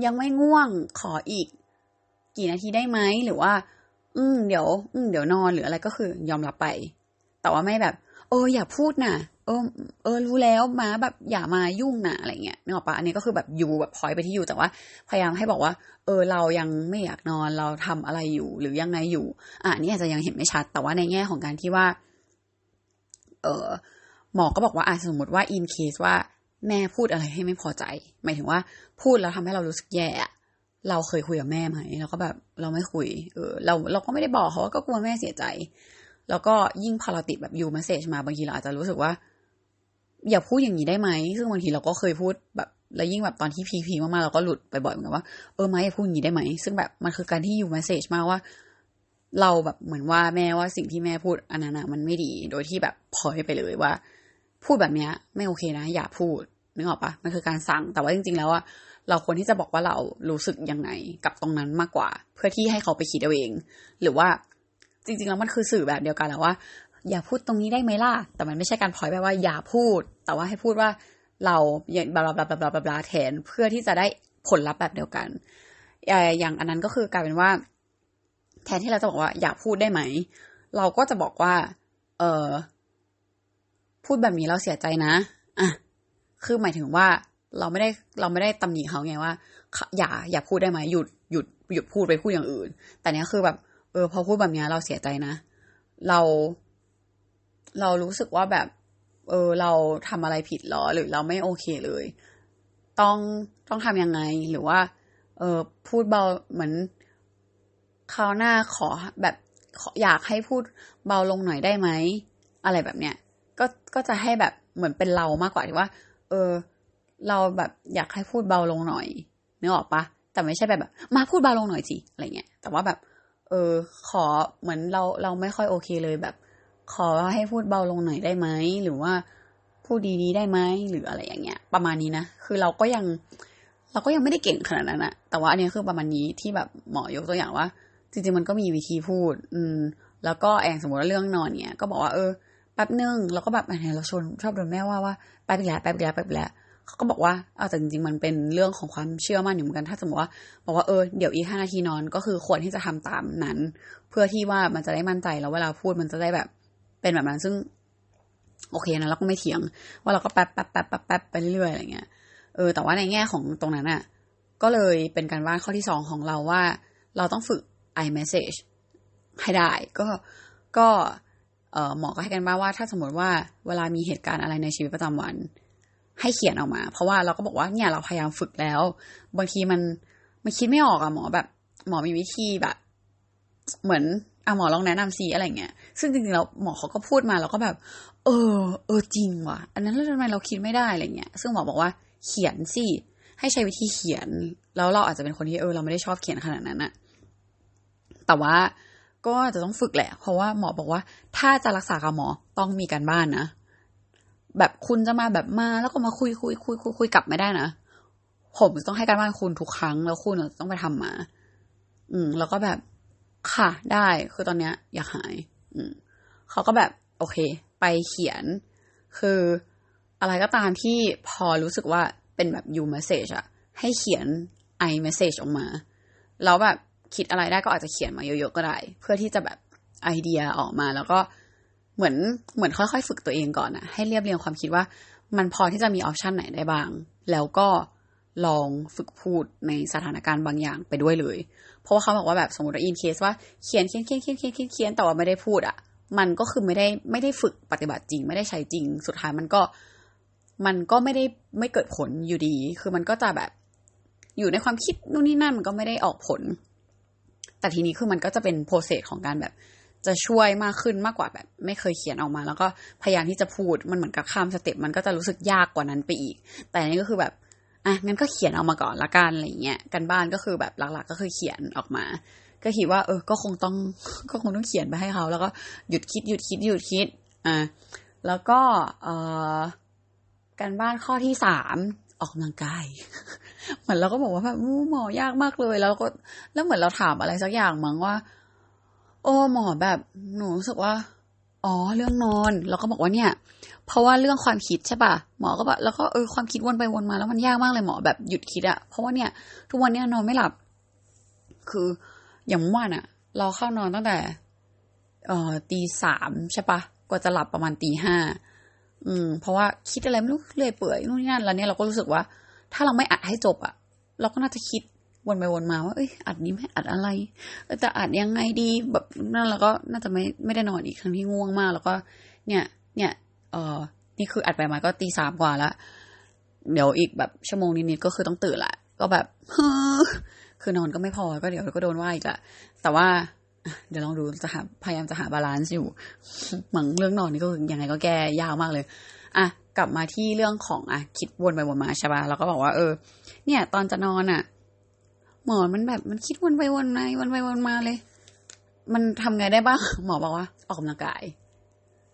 [SPEAKER 1] ยังไม่ง่วงขออีก กี่นาทีได้ไหมหรือว่า อืมเดี๋ยว อืมเดี๋ยวนอนหรืออะไรก็คือ ยอมรับไป แต่ว่าไม่แบบเอออย่าพูดนะเออ เออ รู้แล้วมาแบบอย่ามายุ่งนะอะไรเงี้ยนึกออกปะอันนี้ก็คือแบบอยู่แบบพอยไปที่อยู่แต่ว่า พยายามให้บอกว่า เออ เรายังไม่อยากนอนเราทำอะไรอยู่หรือยังไงอยู่ อะนี่อาจจะยังเห็นไม่ชัด แต่ว่าในแง่ของการที่ว่า เออหมอก็บอกว่าอะสมมติว่าอินเคสว่าแม่พูดอะไรให้ไม่พอใจ หมายถึงว่าพูดแล้วทำให้เรารู้สึกแย่ เราเคยคุยกับแม่ไหมเราก็แบบ เราไม่คุย เออ เราเราก็ไม่ได้บอกเขาว่าก็กลัวแม่เสียใจ แล้วก็ยิ่งพอเราติดแบบยูมสเซจมาบางทีเราอาจจะรู้สึกว่า อย่าพูดอย่างนี้ได้ไหม ซึ่งบางทีเราก็เคยพูดแบบแล้วยิ่งแบบตอนที่พีพีมากๆเราก็หลุดไปบ่อยเหมือนกันว่าเออไม่อย่าพูดอย่างนี้ได้ไหม ซึ่งแบบมันคือการที่ยูมสเซจมาว่า เราแบบเหมือนว่าแม่ว่าสิ่งที่แม่พูดอันนั้นมันไม่ดี โดยที่แบบพอยไปเลยว่า พูดแบบเนี้ย ไม่โอเคนะ อย่าพูดนึกออกปะมันคือการสั่งแต่ว่าจริง ๆ แล้วอะ เราควรที่จะบอกว่าเรารู้สึกยังไงกับตรงนั้นมากกว่า เพื่อที่ให้เขาไปคิดเอาเอง หรือว่าจริงๆแล้วมันคือสื่อแบบเดียวกันและว่า อย่าพูดตรงนี้ได้ไหมล่ะ แต่มันไม่ใช่การพอยแบบว่าอย่าพูด แต่ว่าให้พูดว่าเราอย่างบลาบลาบลาบลาบลาแทนเพื่อที่จะได้ผลลัพธ์แบบเดียวกัน อย่างอันนั้นก็คือกลายเป็นว่า แทนที่เราจะบอกว่าอย่าพูดได้ไหม เราก็จะบอกว่า เออพูดแบบนี้เราเสียใจนะอะคือหมายถึงว่า เราไม่ได้เราไม่ได้ตำหนิเขาไงว่า อย่าอย่าพูดได้ไหมหยุดหยุดหยุดพูดไปพูดอย่างอื่น แต่เนี้ยคือแบบ เออ พอพูดแบบนี้เราเสียใจนะ เรา เรารู้สึกว่าแบบ เออ เราทำอะไรผิดหรอ หรือเราไม่โอเคเลย ต้องต้องทำยังไงหรือว่า เออพูดเบาเหมือนคราวหน้าขอแบบอยากให้พูดเบาลงหน่อยได้ไหมอะไรแบบเนี้ยก็ก็จะให้แบบเหมือนเป็นเรามากกว่าที่ว่า เออ เราแบบอยากให้พูดเบาลงหน่อยนึกออกปะแต่ไม่ใช่แบบ มาพูดเบาลงหน่อยสิอะไรเงี้ยแต่ว่าแบบ เออ ขอเหมือนเราเราไม่ค่อยโอเคเลยแบบ ขอให้พูดเบาลงหน่อยได้ไหมหรือว่าพูดดีๆได้ไหมหรืออะไรอย่างเงี้ย ประมาณนี้นะคือเราก็ยัง เราก็ยังไม่ได้เก่งขนาดนั้นอะแต่ว่าอันนี้คือประมาณนี้ที่แบบหมอยกตัวอย่างว่า จริงๆมันก็มีวิธีพูด อืม แล้วก็แองสมมติว่าเรื่องนอนเนี่ย ก็บอกว่าเออแป๊บนึงเราก็แบบเนี่ยเราชนชอบโดนแม่ว่าว่าแป๊บแล้วแป๊บแล้วแป๊บแล้ว เขาก็บอกว่าเอาแต่จริงๆมันเป็นเรื่องของความเชื่อมั่นอยู่เหมือนกัน ถ้าสมมติว่าบอกว่าเออเดี๋ยวอีกห้านาทีนอนก็คือควรที่จะทำตามนั้น เพื่อที่ว่ามันจะได้มั่นใจแล้วเวลาพูดมันจะได้แบบ เป็นแบบนั้นซึ่ง โอเคนะเราก็ไม่เถียง ว่าเราก็แป๊บแป๊บแป๊บแป๊บแป๊บไปเรื่อยๆอะไรเงี้ยเออแต่ว่าในแง่ของตรงนั้นอะ ก็เลยเป็นการบ้านข้อที่สองของเราว่า เราต้องฝึก iMessage ให้ได้ ก็ก็หมอก็ให้กันบ้าว่าถ้าสมมติว่าเวลามีเหตุการณ์อะไรในชีวิตประจำวัน ให้เขียนออกมา เพราะว่าเราก็บอกว่าเนี่ยเราพยายามฝึกแล้ว บางทีมันมันคิดไม่ออกอะหมอแบบ หมอมีวิธีแบบ เหมือนอะหมอลองแนะนำซีอะไรเงี้ย ซึ่งจริงๆแล้วหมอเขาก็พูดมาแล้วก็แบบ เออ เออจริงว่ะ อันนั้นแล้วทำไมเราคิดไม่ได้อะไรเงี้ย ซึ่งหมอบอกว่าเขียนสิให้ใช้วิธีเขียน แล้วเราอาจจะเป็นคนที่เออเราไม่ได้ชอบเขียนขนาดนั้นอะแต่ว่าก็จะต้องฝึกแหละ เพราะว่าหมอบอกว่าถ้าจะรักษากับหมอต้องมีการบ้านนะ แบบคุณจะมาแบบมาแล้วก็มาคุยคุยคุยคุยคุยกลับไม่ได้นะ ผมต้องให้การบ้านคุณทุกครั้งแล้วคุณต้องไปทำมา อืม แล้วก็แบบค่ะได้ คือตอนเนี้ย อยากหาย อืมเขาก็แบบ โอเค ไปเขียน คืออะไรก็ตามที่พอรู้สึกว่าเป็นแบบ you message อะให้เขียน i message ออกมา แล้วแบบคิดอะไรได้ก็อาจจะเขียนมาเยอะๆก็ได้ เพื่อที่จะแบบไอเดียออกมาแล้วก็ เหมือนเหมือนค่อยๆ ฝึกตัวเองก่อนอะให้เรียบเรียงความคิดว่า มันพอที่จะมีออปชันไหนได้บ้าง แล้วก็ลองฝึกพูดในสถานการณ์บางอย่างไปด้วยเลย เพราะว่าเขาบอกว่าแบบสมมติอินเคสว่าเขียนเขียนเขียนเขียนเขียนเขียนแต่ว่าไม่ได้พูดอะมันก็คือไม่ได้ไม่ได้ฝึกปฏิบัติจริง ไม่ได้ใช้จริง สุดท้ายมันก็มันก็ไม่ได้ไม่เกิดผลอยู่ดี คือมันก็จะแบบอยู่ในความคิดนู่นนี่นั่นมันก็ไม่ได้ออกผล แต่ทีนี้คือมันก็จะเป็นโปรเซสของการแบบ จะช่วยมากขึ้นมากกว่าแบบ ไม่เคยเขียนออกมา แล้วก็พยายามที่จะพูดมันเหมือนกับข้ามสเต็ปมันก็จะรู้สึกยากกว่านั้นไปอีก แต่นี่ก็คือแบบอะงั้นก็เขียนออกมาก่อนละกันอะไรเงี้ยกันบ้านก็คือแบบหลัก ๆ ก็คือเขียนออกมา ก็คิดว่า เออ ก็คงต้องก็คงต้องเขียนไปให้เขา แล้วก็หยุดคิดหยุดคิดหยุดคิดอ่าแล้วก็เอ่อการบ้านข้อที่สามออกกำลังกาย เหมือนเราก็บอกว่าแบบหมอยากมากเลย แล้วก็แล้วเหมือนเราถามอะไรสักอย่างมั้งว่า อ้หมอแบบหนูรู้สึกว่า อ๋อ เรื่องนอนเราก็บอกว่าเนี่ย เพราะว่าเรื่องความคิดใช่ป่ะ หมอก็แบบแล้วก็เออความคิดวนไปวนมาแล้วมันยากมากเลยหมอแบบหยุดคิดอะเพราะว่าเนี่ย ทุกวันเนี้ยนอนไม่หลับ คืออย่างเมื่อวานอะเราเข้านอนตั้งแต่ เอ่อตีสามใช่ปะกว่าจะหลับประมาณตีห้าอืม เพราะว่าคิดอะไรไม่รู้เรื่อยเปื่อยนู่นนี่นั่นแล้วเนี่ยเราก็รู้สึกว่า ถ้าเราไม่อัดให้จบอะเราก็น่าจะคิด วนไปวนมาว่าเอ้ยอัดนี้ไม่อัดอะไรจะอัดยังไงดีแบบนั่นแล้วก็น่าจะไม่ไม่ได้นอนอีกทั้งที่ง่วงมาก แล้วก็ เนี่ย เนี่ยเออนี่คืออัดไปมาก็ตีสามกว่าแล้วเดี๋ยวอีกแบบชั่วโมงนิดๆก็คือต้องตื่นละก็แบบคือนอนก็ไม่พอก็เดี๋ยวก็โดนว่าอีกละแต่ว่าเดี๋ยวลองดูจะหาพยายามจะหา balance อยู่หมังเรื่องนอนนี่ก็ยังไงก็แก้ยากมากเลย อะกลับมาที่เรื่องของอะคิดวนไปวนมาใช่ปะเราก็บอกว่าเออ เนี่ย ตอนจะนอนอะ หมอมันแบบมันคิดวนไปวนมาวนไปวนมาเลย มันทำไงได้บ้าง หมอบอกว่า ออกกำลังกาย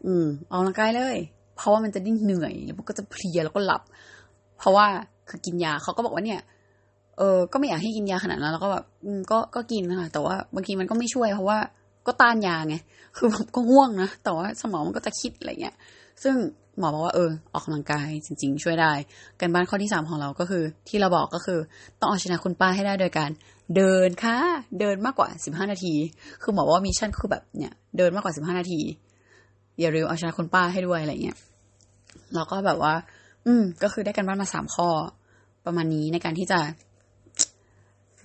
[SPEAKER 1] อืม ออกกำลังกายเลย เพราะว่ามันจะดิ้นเหนื่อยแล้วมันก็จะเพลียแล้วก็หลับ เพราะว่าคือกินยาเขาก็บอกว่าเนี่ย เออ ก็ไม่อยากให้กินยาขนาดนั้น แล้วก็แบบอืมก็ก็กินค่ะแต่ว่าบางทีมันก็ไม่ช่วยเพราะว่าก็ต้านยาไง คือแบบก็ง่วงนะ แต่ว่าสมองมันก็จะคิดอะไรเงี้ย ซึ่งหมอบอกว่าเออออกกำลังกายจริง ๆ ช่วยได้การบ้านข้อที่สามของเราก็คือ ที่เราบอกก็คือ ต้องเอาชนะคุณป้าให้ได้โดยการ เดินค่ะ เดินมากกว่าสิบห้านาที คือหมอว่ามิชชั่นคือแบบเนี่ยเดินมากกว่าสิบห้านาที อย่าลืมเอาชนะคุณป้าให้ด้วยอะไรเงี้ยแล้วก็แบบว่า อืม ก็คือได้กันบ้านมาสามข้อ ประมาณนี้ในการที่จะ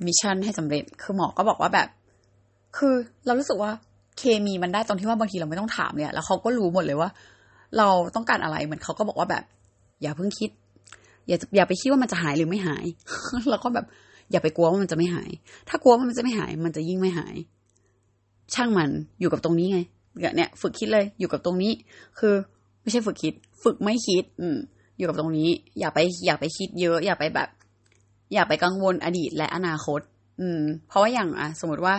[SPEAKER 1] มิชชั่นให้สำเร็จ คือหมอก็บอกว่าแบบ คือเรารู้สึกว่าเคมีมันได้ตอนที่ว่าบางทีเราไม่ต้องถามเนี่ย แล้วเขาก็รู้หมดเลยว่า เราต้องการอะไรเหมือนเขาก็บอกว่าแบบ อย่าเพิ่งคิด อย่าอย่าไปคิดว่ามันจะหายหรือไม่หาย แล้วก็แบบ อย่าไปกลัวว่ามันจะไม่หาย ถ้ากลัวว่ามันจะไม่หาย มันจะยิ่งไม่หาย ช่างมันอยู่กับตรงนี้ไงเนี่ย ฝึกคิดเลยอยู่กับตรงนี้ คือ ไม่ใช่ฝึกคิด ฝึกไม่คิด อืม อยู่กับตรงนี้ อย่าไป อย่าไปคิดเยอะ อย่าไปแบบ อย่าไปกังวลอดีตและอนาคต อืม เพราะว่าอย่างอะ สมมติว่า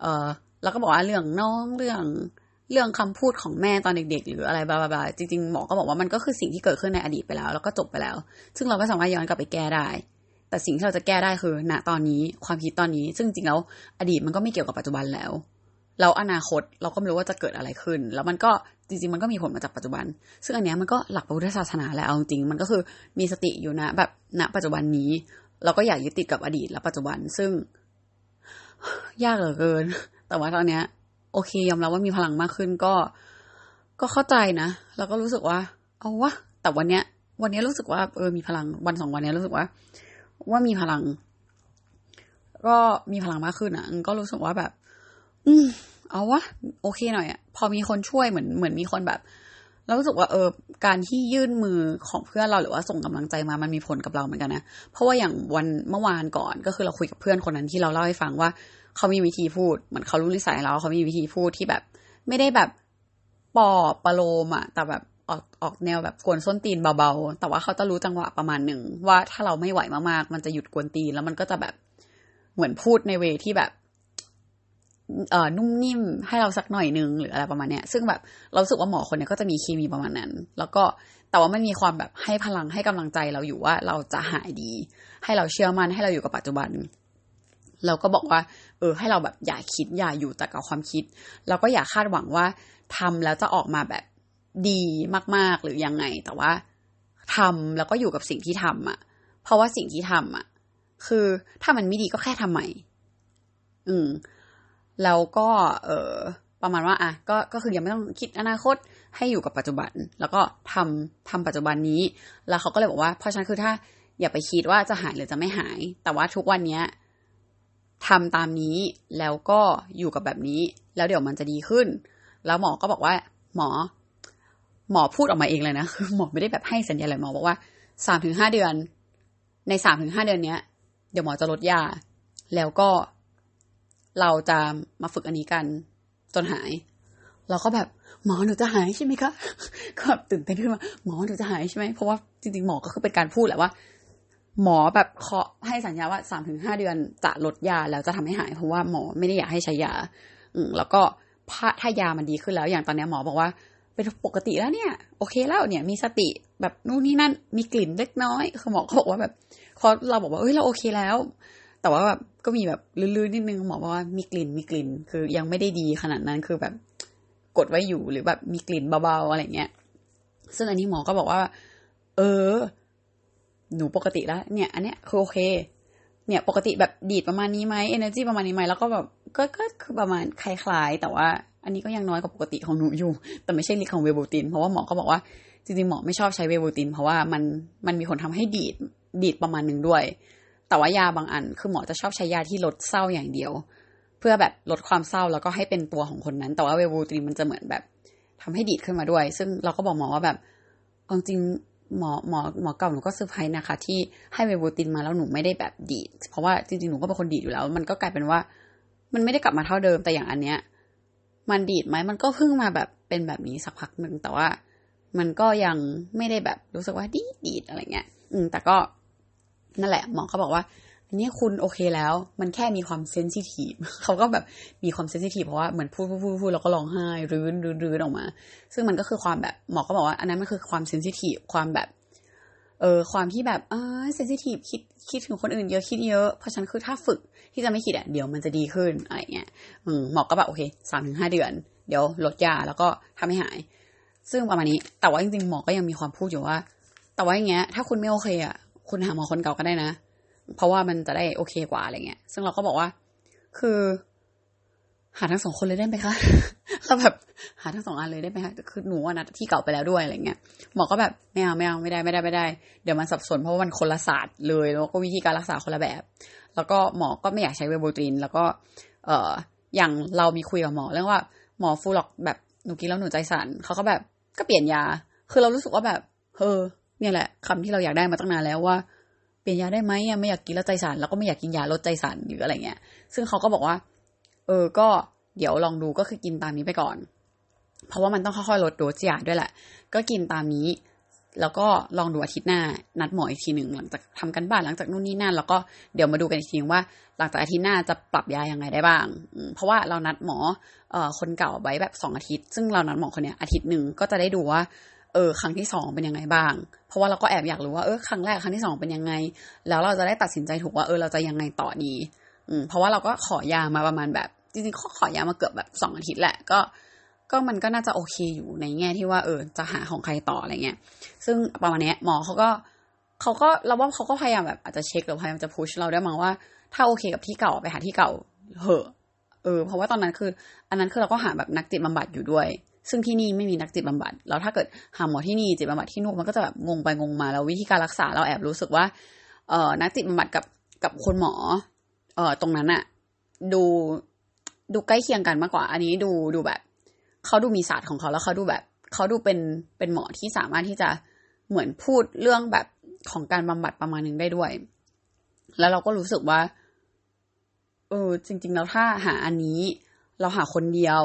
[SPEAKER 1] เออเราก็บอกว่าเรื่องน้องเรื่อง เรื่องคำพูดของแม่ตอนเด็ก ๆ หรืออะไรบลาบลาจริงๆหมอก็บอกว่ามันก็คือสิ่งที่เกิดขึ้นในอดีตไปแล้ว แล้วก็จบไปแล้ว ซึ่งเราก็สามารถย้อนกลับไปแก้ได้ แต่สิ่งที่เราจะแก้ได้คือณตอนนี้ความคิดตอนนี้ ซึ่งจริงแล้วอดีตมันก็ไม่เกี่ยวกับปัจจุบันแล้วแล้วอนาคตเราก็ไม่รู้ว่าจะเกิดอะไรขึ้น แล้วมันก็จริงๆ มันก็มีผลมาจากปัจจุบัน ซึ่งอันนี้มันก็หลักพระพุทธศาสนาแหละเอาจริงมันก็คือมีสติอยู่นะ แบบณปัจจุบันนี้ เราก็อยากยึดติดกับอดีตและปัจจุบันซึ่ง ยากเหลือเกิน แต่ว่าตอนเนี้ย โอเคยอมรับว่ามีพลังมากขึ้นก็ ก็เข้าใจนะ แล้วก็รู้สึกว่า เอาวะ แต่วันเนี้ย วันนี้รู้สึกว่าเออมีพลังวันสองวันนี้รู้สึกว่า ว่ามีพลัง ก็มีพลังมากขึ้นอะก็รู้สึกว่าแบบ อืมเอาวะโอเคหน่อยอะพอมีคนช่วยเหมือนเหมือนมีคนแบบเรารู้สึกว่าเออการที่ยื่นมือของเพื่อนเราหรือว่าส่งกำลังใจมามันมีผลกับเราเหมือนกันนะเพราะว่าอย่างวันเมื่อวานก่อนก็คือเราคุยกับเพื่อนคนนั้นที่เราเล่าให้ฟังว่า เขามีวิธีพูด เหมือนเขารู้นิสัยเราเขามีวิธีพูดที่แบบ ไม่ได้แบบปอบประโลมอะแต่แบบออกออกแนวแบบกวนส้นตีนเบาๆ แต่ว่าเขาจะรู้จังหวะประมาณหนึ่งว่าถ้าเราไม่ไหวมากๆ มันจะหยุดกวนตีนแล้วมันก็จะแบบเหมือนพูดในเวที่แบบเอ่อนุ่มนิ่มให้เราสักหน่อยนึงหรืออะไรประมาณเนี้ย ซึ่งแบบเราสึกว่าหมอคนเนี้ยก็จะมีเคมีประมาณนั้น แล้วก็แต่ว่ามันมีความแบบให้พลังให้กำลังใจเราอยู่ว่าเราจะหายดี ให้เราเชื่อมั่นให้เราอยู่กับปัจจุบัน เราก็บอกว่า เออ ให้เราแบบอย่าคิดอย่าอยู่แต่กับความคิดแล้วก็อย่าคาดหวังว่าทำแล้วจะออกมาแบบดีมาก ๆ หรือยังไง แต่ว่าทำแล้วก็อยู่กับสิ่งที่ทำอะ เพราะว่าสิ่งที่ทำอะ คือถ้ามันไม่ดีก็แค่ทำใหม่ อืม แล้วก็ เออประมาณว่าอะก็ก็คือยังไม่ต้องคิดอนาคตให้อยู่กับปัจจุบัน แล้วก็ทำทำปัจจุบันนี้ แล้วเขาก็เลยบอกว่า เพราะฉะนั้นคือถ้าอย่าไปคิดว่าจะหายหรือจะไม่หาย แต่ว่าทุกวันเนี้ย ทำตามนี้แล้วก็อยู่กับแบบนี้ แล้วเดี๋ยวมันจะดีขึ้น แล้วหมอก็บอกว่า หมอ หมอพูดออกมาเองเลยนะคือหมอไม่ได้แบบให้สัญญาอะไรหมอบอกว่าสามถึงห้าเดือน ในสามถึงห้าเดือนเนี้ย เดี๋ยวหมอจะลดยา แล้วก็เราจะมาฝึกอันนี้กันจนหาย เราก็แบบหมอหนูจะหายใช่ไหมคะก็แบบตื่นเต้นขึ้นมาหมอหนูจะหายใช่ไหมเพราะว่าจริงๆหมอก็คือเป็นการพูดแหละว่า หมอแบบเคาะให้สัญญาว่าสามถึงห้าเดือนจะลดยาแล้วจะทำให้หายเพราะว่าหมอไม่ได้อยากให้ใช้ยา อืแล้วก็ถ้ายามันดีขึ้นแล้ว อย่างตอนนี้หมอบอกว่า เป็นปกติแล้วเนี่ย โอเคแล้วเนี่ย มีสติแบบนู่นนี่นั่นมีกลิ่นเล็กน้อยคือหมอเขาบอกว่าแบบพอเราบอกว่าเอ้ยเราโอเคแล้ว แต่ว่าแบบก็มีแบบลื่นๆนิดนึงหมอบอกว่ามีกลิ่นมีกลิ่น คือยังไม่ได้ดีขนาดนั้นคือแบบกดไว้อยู่หรือแบบมีกลิ่นเบาๆอะไรเงี้ย ซึ่งอันนี้หมอก็บอกว่า เออ หนูปกติแล้ว เนี่ย อันเนี้ยคือโอเค เนี่ยปกติแบบดีดประมาณนี้ไหมเอเนอร์จีประมาณนี้ไหมแล้วก็แบบก็ก็คือประมาณคล้ายๆ แต่ว่าอันนี้ก็ยังน้อยกว่าปกติของหนูอยู่ แต่ไม่ใช่ลิ์ของเวบูติน เพราะว่าหมอก็บอกว่า จริงๆ หมอไม่ชอบใช้เวบูติน เพราะว่ามันมันมีผลทำให้ดีดดีดประมาณหนึ่งด้วย แต่ว่ายาบางอัน คือหมอจะชอบใช้ยาที่ลดเศร้าอย่างเดียว เพื่อแบบลดความเศร้าแล้วก็ให้เป็นตัวของคนนั้น แต่ว่าเวบูตรีมันจะเหมือนแบบทำให้ดีดขึ้นมาด้วย ซึ่งเราก็บอกหมอว่าแบบจริง หมอหมอหมอเก่าหนูก็เซอร์ไพรส์นะคะ ที่ให้ Wellbutrin มาแล้วหนูไม่ได้แบบดีด เพราะว่าจริงๆหนูก็เป็นคนดีดอยู่แล้ว มันก็กลายเป็นว่า มันไม่ได้กลับมาเท่าเดิมแต่อย่างอันเนี้ย มันดีดไหมมันก็เพิ่งมาแบบเป็นแบบนี้สักพักหนึ่งแต่ว่า มันก็ยังไม่ได้แบบรู้สึกว่าดีดีดอะไรเงี้ย อืมแต่ก็นั่นแหละหมอเขาบอกว่า ตอนนี้คุณโอเคแล้ว มันแค่มีความ sensitive เขาก็แบบมีความ sensitive เพราะว่าเหมือนพูดพูดพูดพูดแล้วก็ร้องไห้รื้นรื้นรื้นออกมา ซึ่งมันก็คือความแบบหมอก็บอกว่า อันนั้นมันคือความเซนซิทีฟความแบบ เออความที่แบบอ่าเซนซิทีฟคิดคิดถึงคนอื่นเยอะคิดเยอะ เพราะฉันคือถ้าฝึกที่จะไม่คิดอะเดี๋ยวมันจะดีขึ้นอะไรเงี้ยอืมหมอก็แบบโอเคสามถึงห้าเดือน เดี๋ยวลดยาแล้วก็ทำให้หาย ซึ่งประมาณนี้ แต่ว่าจริงๆหมอก็ยังมีความพูดอยู่ว่า แต่ว่าอย่างเงี้ย ถ้าคุณไม่โอเคอะคุณหาหมอคนเก่าก็ได้นะ เพราะว่ามันจะได้โอเคกว่าอะไรเงี้ย ซึ่งเราก็บอกว่า คือ หาทั้งสองคนเลยได้ไหมคะแล้วแบบหาทั้งสองอันเลยได้ไหมคะคือหนูนัดที่เก่าไปแล้วด้วยอะไรเงี้ยหมอก็แบบไม่เอาไม่เอาไม่ได้ไม่ได้ไม่ได้ เดี๋ยวมันสับสนเพราะว่ามันคนละศาสตร์เลย แล้วก็วิธีการรักษาคนละแบบ แล้วก็หมอก็ไม่อยากใช้เวโบตริน แล้วก็ เอ่ออย่างเรามีคุยกับหมอเรื่องว่าหมอฟูลอกแบบหนูกินแล้วหนูใจสั่นเขาก็แบบก็เปลี่ยนยา คือเรารู้สึกว่าแบบเออเนี่ยแหละคำที่เราอยากได้มาตั้งนานแล้วว่า เปลี่ยนยาได้ไหมไม่อยากกินแล้วใจสั่นแล้วก็ไม่อยากกินยาลดใจสั่นหรืออะไรเงี้ย ซึ่งเขาก็บอกว่า เออก็เดี๋ยวลองดูก็คือกินตามนี้ไปก่อน เพราะว่ามันต้องค่อยๆลดโดสยาด้วยแหละ ก็กินตามนี้ แล้วก็ลองดูอาทิตย์หน้า นัดหมออีกทีหนึ่งหลังจากทำกันบ้านหลังจากนู่นนี่นั่นแล้วก็เดี๋ยวมาดูกันอีกทีว่า หลังจากอาทิตย์หน้าจะปรับยายังไงได้บ้าง เพราะว่าเรานัดหมอออคนเก่าไว้แบบสองอาทิตย์ ซึ่งเรานัดหมอคนเนี้ยอาทิตย์หนึ่งก็จะได้ดูว่า เออครั้งที่สองเป็นยังไงบ้าง เพราะว่าเราก็แอบอยากรู้ว่าเออครั้งแรกครั้งที่สองเป็นยังไง แล้วเราจะได้ตัดสินใจถูกว่าเออเราจะยังไงต่อดีอืมเพราะว่าเราก็ขอยามาประมาณแบบจริงๆขอขอยามาเกือบแบบสองอาทิตย์แหละก็ก็มันก็น่าจะโอเคอยู่ในแง่ที่ว่าเออจะหาของใครต่ออะไรเงี้ย ซึ่งประมาณนี้หมอเขาก็เขาก็เราว่าเขาก็พยายามแบบอาจจะเช็คหรือพยายามจะพุชเราได้มั้งว่าถ้าโอเคกับที่เก่าไปหาที่เก่าเหอะเออ เพราะว่าตอนนั้นคือ อันนั้นคือเราก็หาแบบนักจิตบำบัดอยู่ด้วย ซึ่งที่นี่ไม่มีนักจิตบำบัด แล้วถ้าเกิดหาหมอที่นี่จิตบำบัดที่นู่นมันก็จะแบบงงไปงงมา แล้ววิธีการรักษาเราแอบรู้สึกว่า เอ่อ นักจิตบำบัดกับกับคนหมอ เออตรงนั้นอะดูดูใกล้เคียงกันมากกว่า อันนี้ดูดูแบบเขาดูมีศาสตร์ของเขาแล้วเขาดูแบบเขาดูเป็นเป็นหมอที่สามารถที่จะเหมือนพูดเรื่องแบบของการบำบัดประมาณนึงได้ด้วย แล้วเราก็รู้สึกว่า เออ จริง ๆ แล้วถ้าหาอันนี้ เราหาคนเดียว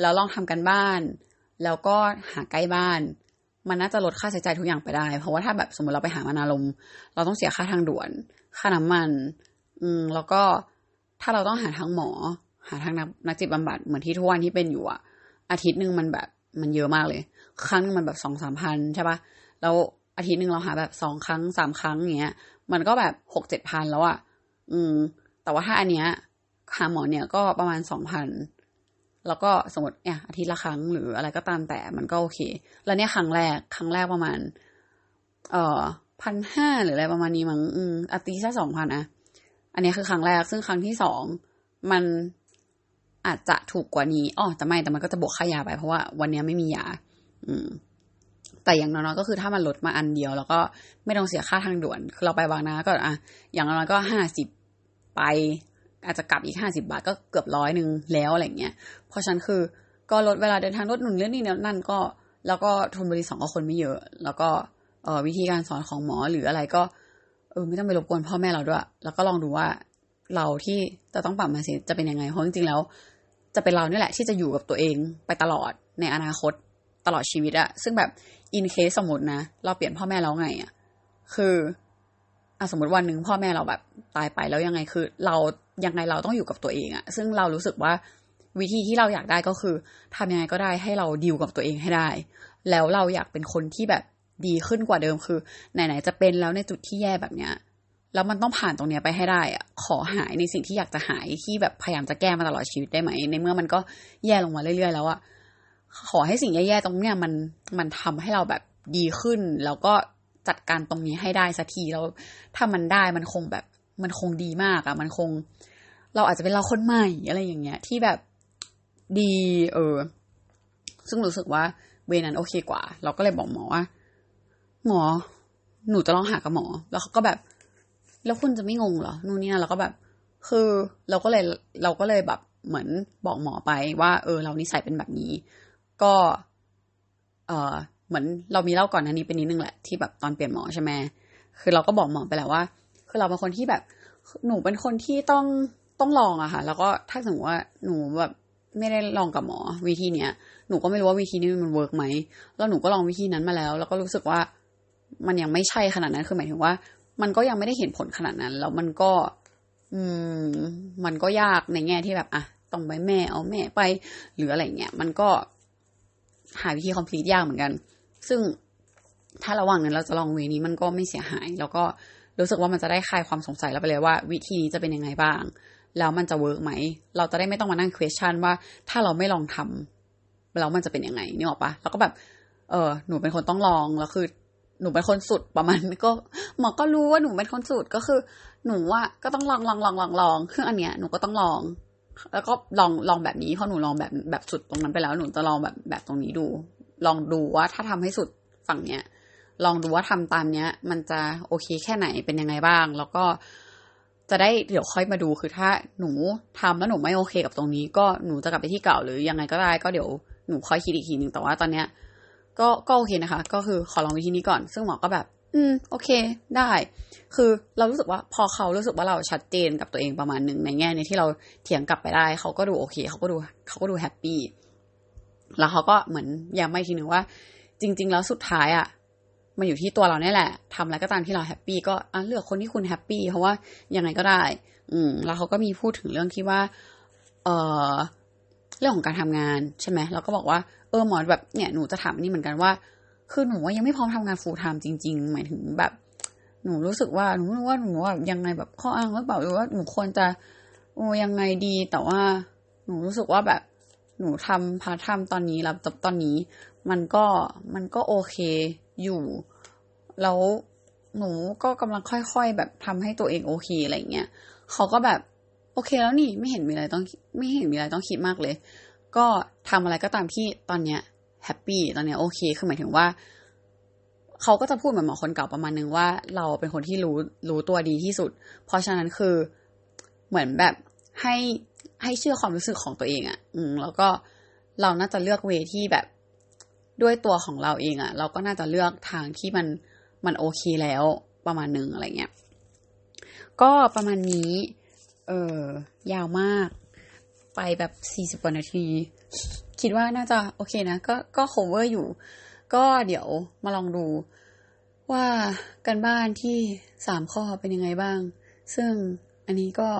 [SPEAKER 1] แล้วลองทำกันบ้าน แล้วก็หาใกล้บ้าน มันน่าจะลดค่าใช้จ่ายทุกอย่างไปได้ เพราะว่าถ้าแบบสมมติเราไปหามานาลม เราต้องเสียค่าทางด่วน ค่าน้ำมัน อืมแล้วก็ถ้าเราต้องหาทางหมอ หาทางนักนักจิตบำบัดเหมือนที่ทุกวันที่เป็นอยู่อะอาทิตย์หนึ่งมันแบบมันเยอะมากเลย ครั้งนึงมันแบบสองสามพันใช่ปะแล้วอาทิตย์หนึ่งเราหาแบบสองครั้งสามครั้งอย่างเงี้ย มันก็แบบหกเจ็ดพันแล้วอะอืม แต่ว่าถ้าอันเนี้ยหาหมอเนี่ยก็ประมาณสองพัน แล้วก็สมมติเนี่ยอาทิตย์ละครั้งหรืออะไรก็ตามแต่มันก็โอเค แล้วเนี่ยครั้งแรกครั้งแรกประมาณ เอ่อพันห้าหรืออะไรประมาณนี้มั้งอืมอาทิตย์ละสองพันอะอันนี้คือครั้งแรกซึ่งครั้งที่สองมันอาจจะถูกกว่านี้อ๋อแต่ไม่แต่มันก็จะบวกค่ายาไปเพราะว่าวันนี้ไม่มียา อืม แต่อย่างน้อยๆก็คือถ้ามันลดมาอันเดียว แล้วก็ไม่ต้องเสียค่าทางด่วนคือเราไปบางนาก็อะอย่างน้อยก็ห้าสิบไป อาจจะกลับอีกห้าสิบาทก็เกือบร้อยหนึ่งแล้วอะไรเงี้ย เพราะฉันคือก็ลดเวลาเดินทางลดหนุนเรื่องนี้นั่นก็ แล้วก็ทุนบริษัทก็คนไม่เยอะ แล้วก็เออวิธีการสอนของหมอหรืออะไรก็เออไม่ต้องไปรบกวนพ่อแม่เราด้วย แล้วก็ลองดูว่าเราที่จะต้องปรับมาสิจะเป็นยังไงเพราะจริงๆแล้ว จะเป็นเราเนี่ยแหละที่จะอยู่กับตัวเองไปตลอดในอนาคตตลอดชีวิตอะซึ่งแบบอินเคสสมมตินะ เราเปลี่ยนพ่อแม่เราไงอะคืออสมมติวันหนึ่งพ่อแม่เราแบบตายไปแล้วยังไงคือ เรา ยังไงเราต้องอยู่กับตัวเองอะซึ่งเรารู้สึกว่าวิธีที่เราอยากได้ก็คือทำยังไงก็ได้ให้เราดีลกับตัวเองให้ได้ แล้วเราอยากเป็นคนที่แบบดีขึ้นกว่าเดิมคือ ไหนๆจะเป็นแล้วในจุดที่แย่แบบเนี้ยแล้วมันต้องผ่านตรงเนี้ยไปให้ได้อะขอหายในสิ่งที่อยากจะหายที่แบบพยายามจะแก้มาตลอดชีวิตได้ไหม ในเมื่อมันก็แย่ลงมาเรื่อยๆ แล้วอะขอให้สิ่งแย่ๆตรงเนี้ยมันมันทำให้เราแบบดีขึ้น แล้วก็จัดการตรงนี้ให้ได้สักทีแล้วถ้ามันได้มันคงแบบ มันคงดีมากอะมันคง เราอาจจะเป็นเราคนใหม่อะไรอย่างเงี้ย ที่แบบดี เออ ซึ่งรู้สึกว่าเวนั้นโอเคกว่า เราก็เลยบอกหมอว่า หมอ หนูจะลองหากับหมอ แล้วเขาก็แบบ แล้วคุณจะไม่งงเหรอนู่นนี่นะเราก็แบบ คือเราก็เลยเราก็เลยแบบเหมือนบอกหมอไปว่า เออ เรานิสัยเป็นแบบนี้ ก็ เออเหมือนเรามีเล่าก่อนอันนี้เป็นนิดนึงแหละที่แบบตอนเปลี่ยนหมอใช่ไหมคือเราก็บอกหมอไปแล้วว่า คือเราเป็นคนที่แบบ หนูเป็นคนที่ต้องต้องลองอะค่ะ แล้วก็ถ้าสมมติว่าหนูแบบไม่ได้ลองกับหมอ วิธีเนี้ยหนูก็ไม่รู้ว่าวิธีนี้มัน work ไหมแล้วหนูก็ลองวิธีนั้นมาแล้ว แล้วก็รู้สึกว่ามันยังไม่ใช่ขนาดนั้นคือหมายถึงว่า มันก็ยังไม่ได้เห็นผลขนาดนั้นแล้วมันก็ อืม มันก็ยากในแง่ที่แบบอะต้องไปแม่เอาแม่ไป หรืออะไรเงี้ยมันก็หาวิธีคอมพลีทยากเหมือนกัน ซึ่งถ้าระหว่างนั้นเราจะลองเวนี้มันก็ไม่เสียหาย แล้วก็ รู้สึกว่ามันจะได้คลายความสงสัยแล้วไปเลยว่า วิธีนี้จะเป็นยังไงบ้าง แล้วมันจะเวิร์กไหม เราจะได้ไม่ต้องมานั่ง question ว่าถ้าเราไม่ลองทำแล้วมันจะเป็นยังไงนี่ออกปะแล้วก็แบบ เออหนูเป็นคนต้องลองแล้วคือ หนูเป็นคนสุดประมาณก็หมอก็รู้ว่าหนูเป็นคนสุดก็คือ หนูว่าก็ต้องลองลองลองลองลองคืออันเนี้ยหนูก็ต้องลอง แล้วก็ลองลองแบบนี้เพราะหนูลองแบบแบบสุดตรงนั้นไปแล้ว หนูจะลองแบบแบบตรงนี้ดู ลองดูว่าถ้าทำให้สุดฝั่งเนี้ย ลองดูว่าทำตามเนี้ย มันจะโอเคแค่ไหนเป็นยังไงบ้าง แล้วก็จะได้เดี๋ยวค่อยมาดูคือถ้าหนูทำแล้วหนูไม่โอเคกับตรงนี้ ก็หนูจะกลับไปที่เก่าหรือยังไงก็ได้ ก็เดี๋ยวหนูค่อยคิดอีกทีหนึ่งแต่ว่าตอนเนี้ย ก็ก็โอเคนะคะ ก็คือขอลองวิธีนี้ก่อน ซึ่งหมอก็แบบ อืม โอเค ได้ คือเรารู้สึกว่าพอเขารู้สึกว่าเราชัดเจนกับตัวเองประมาณหนึ่งในแง่นี้ที่เราเถียงกลับไปได้ เขาก็ดูโอเค เขาก็ดูเขาก็ดู happy แล้วเขาก็เหมือนย้ำมาอีกทีหนึ่งว่า จริง ๆ แล้วสุดท้ายอะ่ะ มันอยู่ที่ตัวเราเนี่ยแหละทำอะไรก็ตามที่เรา happy ก็เลือกคนที่คุณ happy เพราะว่ายังไงก็ได้ อืม แล้วเขาก็มีพูดถึงเรื่องที่ว่า เออเรื่องของการทำงานใช่ไหมเราก็บอกว่าเออหมอแบบเนี่ยหนูจะถามนี่เหมือนกันว่า คือหนูว่ายังไม่พร้อมทำงาน full-time จริง ๆ หมายถึงแบบ หนูรู้สึกว่าหนูรู้ว่าหนูว่ายังไงแบบข้ออ้างหรือเปล่าหรือว่าหนูควรจะโอ้ยังไงดีแต่ว่า หนูรู้สึกว่าแบบหนูทำพาร์ทไทม์ตอนนี้รับ job ตอนนี้ มันก็มันก็โอเค อยู่ แล้วหนูก็กำลังค่อย ๆ แบบทำให้ตัวเองโอเคอะไรเงี้ยเขาก็แบบโอเคแล้วนี่ไม่เห็นมีอะไรต้องไม่เห็นมีอะไรต้องคิดมากเลย ก็ทำอะไรก็ตามที่ตอนเนี้ยแฮปปี้ตอนเนี้ยโอเคคือหมายถึงว่าเขาก็จะพูดเหมือนหมอคนเก่าประมาณนึงว่า เราเป็นคนที่รู้รู้ตัวดีที่สุด เพราะฉะนั้นคือเหมือนแบบให้ให้เชื่อความรู้สึกของตัวเองอะ่ะ อืมแล้วก็เราน่าจะเลือกเวที่แบบ ด้วยตัวของเราเองอะ่ะเราก็น่าจะเลือกทางที่มันมันโอเคแล้วประมาณนึงอะไรเงี้ยก็ประมาณนี้ เออยาวมาก ไปแบบสี่สิบกว่านาที คิดว่าน่าจะโอเคนะ ก็ก็ cover อยู่ ก็เดี๋ยวมาลองดูว่ากันบ้านที่สามข้อเป็นยังไงบ้าง ซึ่งอันนี้ก็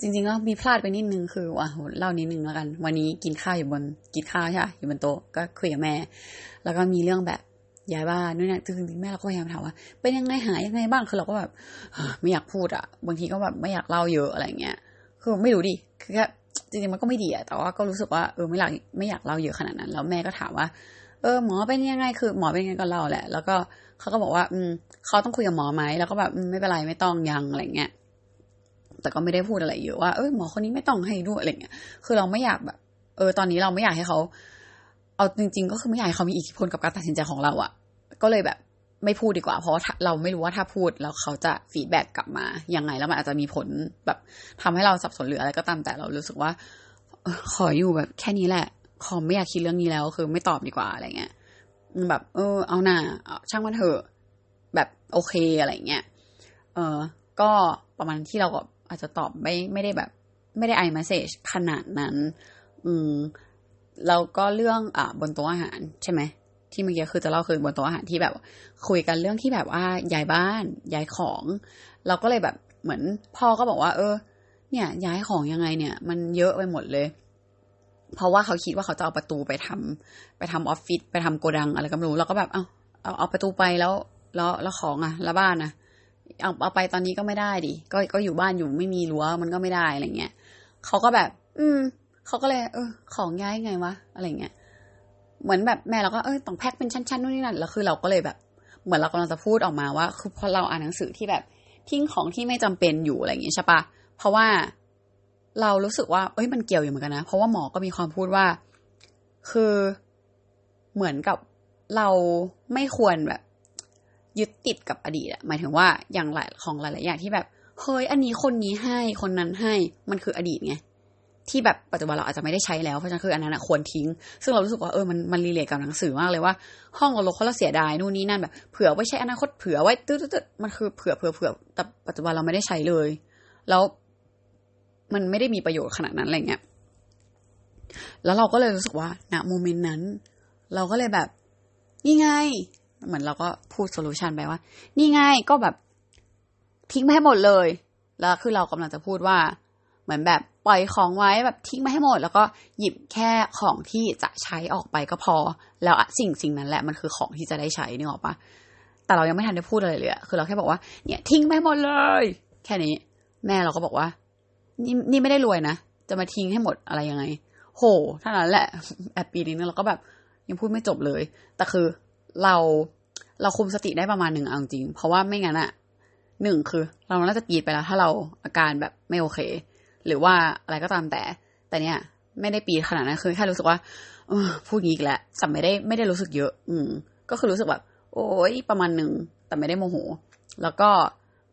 [SPEAKER 1] จริงๆก็มีพลาดไปนิดนึงคือว่าเล่านิดนึงแล้วกัน วันนี้กินข้าวอยู่บนกินข้าวใช่อยู่บนโต๊ะก็คุยกับแม่ แล้วก็มีเรื่องแบบย้ายบ้านนู่นนี่จริงๆแม่เราก็พยายามถามว่าเป็นยังไงหายยังไงบ้างคือเราก็แบบไม่อยากพูดอะ บางทีก็แบบไม่อยากเล่าเยอะอะไรเงี้ยคือไม่รู้ดิคือแค่จริงๆมันก็ไม่ดีอะแต่ว่าก็รู้สึกว่าเออไม่อยากไม่อยากเล่าเยอะขนาดนั้น แล้วแม่ก็ถามว่า เออหมอเป็นยังไงคือหมอเป็นยังไงก็เล่าแหละ แล้วก็เขาก็บอกว่า อืมเขาต้องคุยกับหมอไหมแล้วก็แบบไม่เป็นไรไม่ต้องยังอะไรเงี้ย แต่ก็ไม่ได้พูดอะไรเยอะว่าเออหมอคนนี้ไม่ต้องให้ด้วยอะไรเงี้ยคือเราไม่อยากแบบ เออ ตอนนี้เราไม่อยากให้เขา เอาจริง ๆ ก็คือไม่อยากให้เขามีอิทธิพลกับการตัดสินใจของเราอะก็เลยแบบไม่พูดดีกว่า เพราะเราไม่รู้ว่าถ้าพูดแล้วเขาจะฟีดแบ็กกลับมายังไงแล้วมันอาจจะมีผลแบบทำให้เราสับสนหรืออะไรก็ตามแต่เรารู้สึกว่าขออยู่แบบแค่นี้แหละขอไม่อยากคิดเรื่องนี้แล้ว คือไม่ตอบดีกว่าอะไรเงี้ยแบบ เออ เอาหน่าช่างมันเถอะแบบโอเคอะไรเงี้ยเออ ก็ประมาณที่เราก็ อาจจะตอบไม่ไม่ได้แบบ ไม่ได้ไอมาเซจขนาดนั้น อืมแล้วก็เรื่องอ่าบนโต๊ะอาหารใช่ไหมที่เมื่อกี้คือจะเล่าคือบนโต๊ะอาหารที่แบบ คุยกันเรื่องที่แบบว่าย้ายบ้านย้ายของ เราก็เลยแบบเหมือนพ่อก็บอกว่า เออ เนี่ย ย้ายของยังไงเนี่ย มันเยอะไปหมดเลย เพราะว่าเขาคิดว่าเขาจะเอาประตูไปทำไปทำออฟฟิศไปทำโกดังอะไรก็ไม่รู้เราก็แบบเอาเอาเอาประตูไปแล้ว แล้วแล้วของอะแล้วบ้านอะ เอาเอาไปตอนนี้ก็ไม่ได้ดิก็ก็อยู่บ้านอยู่ไม่มีรั้วมันก็ไม่ได้อะไรเงี้ยเขาก็แบบ อืมเขาก็เลย เออ ของย้ายไงวะอะไรเงี้ยเหมือนแบบแม่เราก็เออต้องแพ็คเป็นชั้นๆนู่นนี่นั่นแล้วคือเราก็เลยแบบ เหมือนเรากำลังจะพูดออกมาว่า คือพอเราอ่านหนังสือที่แบบทิ้งของที่ไม่จำเป็นอยู่อะไรอย่างเงี้ยใช่ปะเพราะว่าเรารู้สึกว่า เอ้ยมันเกี่ยวอยู่เหมือนกันนะ เพราะว่าหมอก็มีความพูดว่า คือเหมือนกับเราไม่ควรแบบ ยึดติดกับอดีตอะหมายถึงว่าอย่างหลายของหลายๆอย่างที่แบบเฮ้ยอันนี้คนนี้ให้คนนั้นให้มันคืออดีตไงที่แบบปัจจุบันเราอาจจะไม่ได้ใช้แล้วเพราะฉะนั้นคืออันนั้นควรทิ้ง ซึ่งเรารู้สึกว่าเออมันมันรีเลทกับหนังสือมากเลยว่าห้องเราลกเขาเราเสียดายนู่นนี่นั่นแบบเผื่อไว้ใช้อนาคตเผื่อไว้ตืดๆมันคือเผื่อเผื่อเผื่อแต่ปัจจุบันเราไม่ได้ใช้เลย แล้วมันไม่ได้มีประโยชน์ขนาดนั้นอะไรเงี้ยแล้วเราก็เลยรู้สึกว่าณโมเมนต์นั้น เราก็เลยแบบนี่ไง เหมือนเราก็พูดโซลูชันไปว่า นี่ไงก็แบบทิ้งไปให้หมดเลย แล้วคือเรากำลังจะพูดว่า เหมือนแบบปล่อยของไว้แบบทิ้งไปให้หมด แล้วก็หยิบแค่ของที่จะใช้ออกไปก็พอ แล้วสิ่งสิ่งนั้นแหละมันคือของที่จะได้ใช้นึกออกปะแต่เรายังไม่ทันได้พูดอะไรเลยคือเราแค่บอกว่าเนี่ยทิ้งไปหมดเลย แค่นี้ แม่เราก็บอกว่า นี่นี่ไม่ได้รวยนะจะมาทิ้งให้หมดอะไรยังไง โหเท่านั้นแหละแอบปีนึงเราก็แบบยังพูดไม่จบเลย แต่คือ เราเราคุมสติได้ประมาณหนึ่งเอาจริง เพราะว่าไม่งั้นอะหนึ่งคือ เราน่าจะกีดไปแล้ว ถ้าเราอาการแบบไม่โอเค หรือว่าอะไรก็ตามแต่ แต่เนี้ยไม่ได้ปีขนาดนั้นคือแค่รู้สึกว่าอพูดงี้อีกแล้วแต่ไม่ได้ไม่ได้รู้สึกเยอะ อืม ก็คือรู้สึกแบบโอ้ยประมาณหนึ่งแต่ไม่ได้โมโห แล้วก็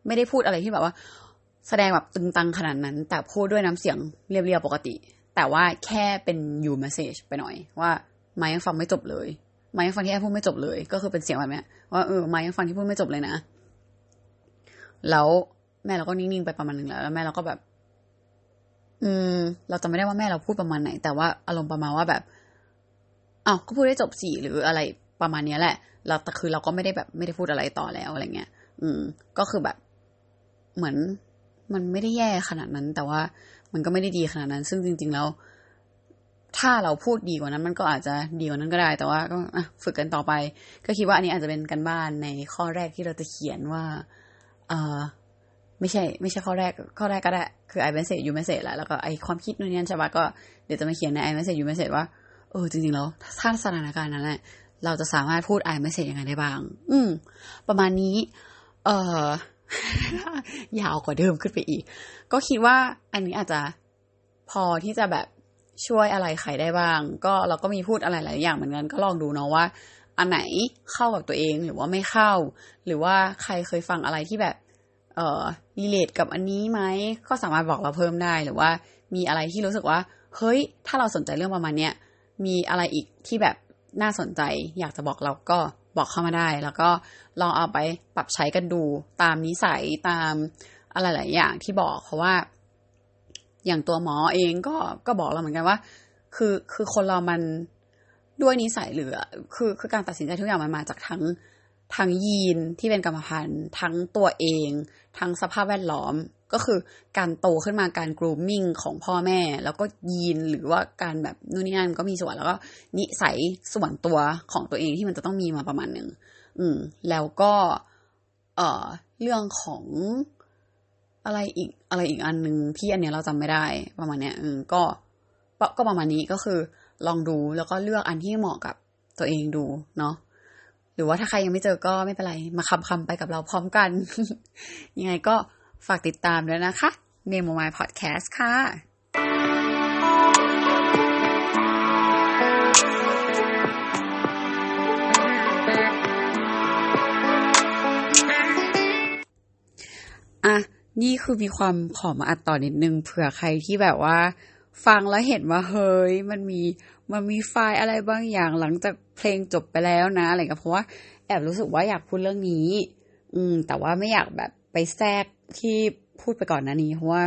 [SPEAKER 1] ไม่ได้พูดอะไรที่แบบว่า แสดงแบบตึงตังขนาดนั้น แต่พูดด้วยน้ำเสียงเรียบๆปกติ แต่ว่าแค่เป็นยูเมสเซจไปหน่อยว่ามายังฟังไม่จบเลย มายังฟังที่แอพูดไม่จบเลย ก็คือเป็นเสียงแบบนี้ว่าเออมายังฟังที่พูดไม่จบเลยนะ แล้วแม่เราก็นิ่งๆไปประมาณหนึ่งแล้วแล้วแม่เราก็แบบ อืม เราจำไม่ได้ว่าแม่เราพูดประมาณไหน แต่ว่าอารมณ์ประมาณว่าแบบอ้าวก็พูดได้จบสี่หรืออะไรประมาณนี้แหละ เราแต่คือเราก็ไม่ได้แบบไม่ได้พูดอะไรต่อแล้วอะไรเงี้ย อืม ก็คือแบบ เหมือนมันไม่ได้แย่ขนาดนั้น แต่ว่ามันก็ไม่ได้ดีขนาดนั้น ซึ่งจริง ๆ แล้ว ถ้าเราพูดดีกว่านั้น มันก็อาจจะดีกว่านั้นก็ได้ แต่ว่าก็ฝึกกันต่อไป ก็คิดว่าอันนี้อาจจะเป็นกันบ้านในข้อแรกที่เราจะเขียนว่าเออไม่ใช่ ไม่ใช่ข้อแรก ข้อแรกก็ได้ คือ i message you message แหละแล้วก็ไอความคิดนู่นนี่ใช่ปะก็เดี๋ยวจะมาเขียนใน i message you message ว่า เออ จริงๆ แล้ว ถ้าสถานการณ์นั้นแหละเราจะสามารถพูด i message ยังไงได้บ้าง อืม ประมาณนี้ เออยาวกว่าเดิมขึ้นไปอีก ก็คิดว่าอันนี้อาจจะพอที่จะแบบ ช่วยอะไรใครได้บ้าง ก็เราก็มีพูดอะไรหลายอย่างเหมือนกันก็ลองดูเนาะว่า อันไหนเข้ากับตัวเองหรือว่าไม่เข้า หรือว่าใครเคยฟังอะไรที่แบบเอ่อรีเลทกับอันนี้ไหมก็สามารถบอกเราเพิ่มได้หรือว่ามีอะไรที่รู้สึกว่า เฮ้ย ถ้าเราสนใจเรื่องประมาณเนี้ยมีอะไรอีกที่แบบน่าสนใจ อยากจะบอกเราก็บอกเข้ามาได้ แล้วก็ลองเอาไปปรับใช้กันดูตามนิสัยตามอะไรหลายอย่างที่บอกเพราะว่า อย่างตัวหมอเองก็ก็บอกเราเหมือนกันว่า คือคือคนเรามันด้วยนิสัยหรือคือคือการตัดสินใจทุกอย่างมันมาจากทั้งทั้งยีนที่เป็นกรรมพันธุ์ทั้งตัวเอง ทั้งสภาพแวดล้อมก็คือการโตขึ้นมาการกรูมมิ่งของพ่อแม่ แล้วก็ยีนหรือว่าการแบบนู่นนี่นั่นก็มีส่วนแล้วก็นิสัยส่วนตัวของตัวเองที่มันจะต้องมีมาประมาณหนึ่งอืม แล้วก็ เอ่อ เรื่องของ อะไรอีกอะไรอีกอันหนึ่งที่อันเนี้ยเราจำไม่ได้ประมาณเนี้ยอืมก็ก็ประมาณนี้ก็คือลองดูแล้วก็เลือกอันที่เหมาะกับตัวเองดูเนาะหรือว่าถ้าใครยังไม่เจอก็ไม่เป็นไร มาคำคำไปกับเราพร้อมกัน ยังไงก็ฝากติดตามด้วยนะคะ Memo My Podcast ค่ะอะ นี่คือมีความขอมาอัดต่อนิดนึงเผื่อใครที่แบบว่า ฟังแล้วเห็นว่าเฮ้ยมันมีมันมีไฟล์อะไรบางอย่างหลังจากเพลงจบไปแล้วนะอะไรก็เพราะว่าแอบรู้สึกว่าอยากพูดเรื่องนี้ อืม แต่ว่าไม่อยากแบบไปแทรกที่พูดไปก่อนนะนี้เพราะว่า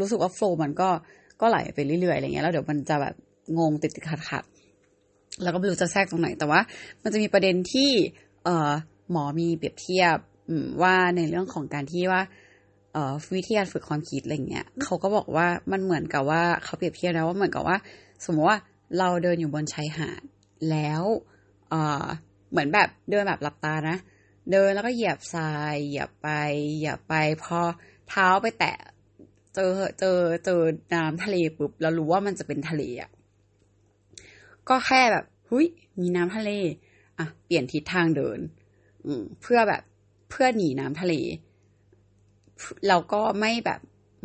[SPEAKER 1] รู้สึกว่าโฟล์มันก็ก็ไหลไปเรื่อยๆอะไรเงี้ยแล้วเดี๋ยวมันจะแบบงงติดติดขัดขัดแล้วก็ไม่รู้จะแทรกตรงไหนแต่ว่า มันจะมีประเด็นที่ เอ่อหมอมีเปรียบเทียบว่าในเรื่องของการที่ว่า เอ่อวิธีการฝึกความคิดอะไรเงี้ยเขาก็บอกว่ามันเหมือนกับว่าเขาเปรียบเทียบนะว่าเหมือนกับว่า สมมติว่าเราเดินอยู่บนชายหาดแล้วเอ่อเหมือนแบบเดินแบบหลับตานะ เดินแล้วก็เหยียบทรายเหยียบไปเหยียบไปพอเท้าไปแตะเจอเจอเจอน้ำทะเลปุ๊บเรารู้ว่ามันจะเป็นทะเลอะก็แค่แบบหุยมีน้ำทะเล อะ เปลี่ยนทิศทางเดิน อืมเพื่อแบบเพื่อหนีน้ำทะเล เราก็ไม่แบบ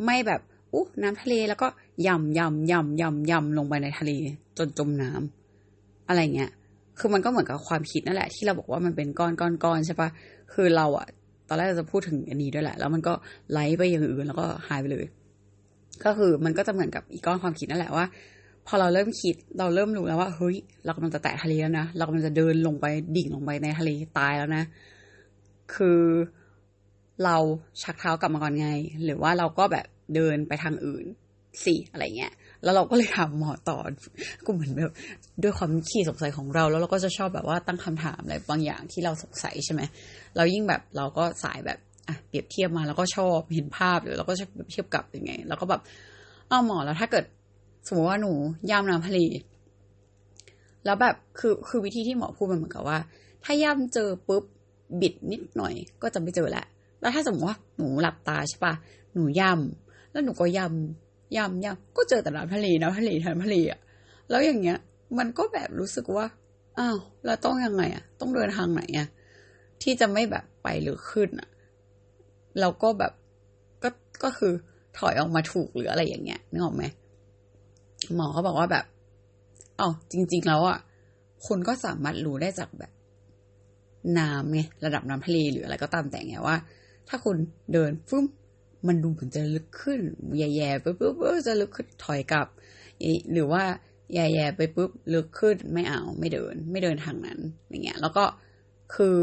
[SPEAKER 1] ไม่แบบอู้น้ำทะเลแล้วก็ยำยำยำยำยำลงไปในทะเล จนจมน้ำอะไรเงี้ย คือมันก็เหมือนกับความคิดนั่นแหละ ที่เราบอกว่ามันเป็นก้อนก้อนก้อนใช่ปะคือเราอะตอนแรกเราจะพูดถึงอันนี้ด้วยแหละ แล้วมันก็ไหลไปอย่างอื่นแล้วก็หายไปเลย ก็คือมันก็จะเหมือนกับอีกก้อนความคิดนั่นแหละว่า พอเราเริ่มคิดเราเริ่มรู้แล้วว่าเฮ้ย เรากำลังจะแตะทะเลแล้วนะเรากำลังจะเดินลงไปดิ่งลงไปในทะเลตายแล้วนะ คือ เราชักเท้ากลับมาก่อนไง หรือว่าเราก็แบบเดินไปทางอื่นสิอะไรเงี้ย แล้วเราก็เลยถามหมอต่อกูเหมือนแบบด้วยความขี้สงสัยของเรา แล้วเราก็จะชอบแบบว่าตั้งคำถามอะไรบางอย่างที่เราสงสัยใช่ไหมเรายิ่งแบบเราก็สายแบบอะเปรียบเทียบมาแล้วก็ชอบเห็นภาพหรือเราก็จะเปรียบเทียบกับยังไงเราก็แบบอ้าวหมอแล้วถ้าเกิดสมมติว่าหนูย่ำน้ำทะเลแล้วแบบคือคือวิธีที่หมอพูดมันเหมือนกับว่า ถ้าย่ำเจอปุ๊บบิดนิดหน่อย ก็จะไม่เจอแหละ แล้วถ้าสมมติว่าหนูหลับตาใช่ปะหนูย่ำแล้วหนูก็ย่ำย่ำย่ำก็เจอแต่น้ำทะเลน้ำทะเลน้ำทะเลอะแล้วอย่างเงี้ย มันก็แบบรู้สึกว่าอ้าวเราต้องยังไงอะต้องเดินทางไหนอะที่จะไม่แบบไปหรือขึ้นอะเราก็แบบก็ก็คือถอยออกมาถูกหรืออะไรอย่างเงี้ยนึกออกไหมหมอเขาบอกว่าแบบอ๋อจริง ๆ แล้วอะคุณก็สามารถรู้ได้จากแบบน้ำไงระดับน้ำทะเลหรืออะไรก็ตามแต่ไงว่า ถ้าคุณเดินฟึ้มมันดูเหมือนจะลึกขึ้นแย่ๆไปปุ๊บจะลึกขึ้นถอยกลับ หรือว่าแย่ๆไปปุ๊บลึกขึ้นไม่เอาไม่เดิน ไม่เดินทางนั้นอย่างเงี้ย แล้วก็คือ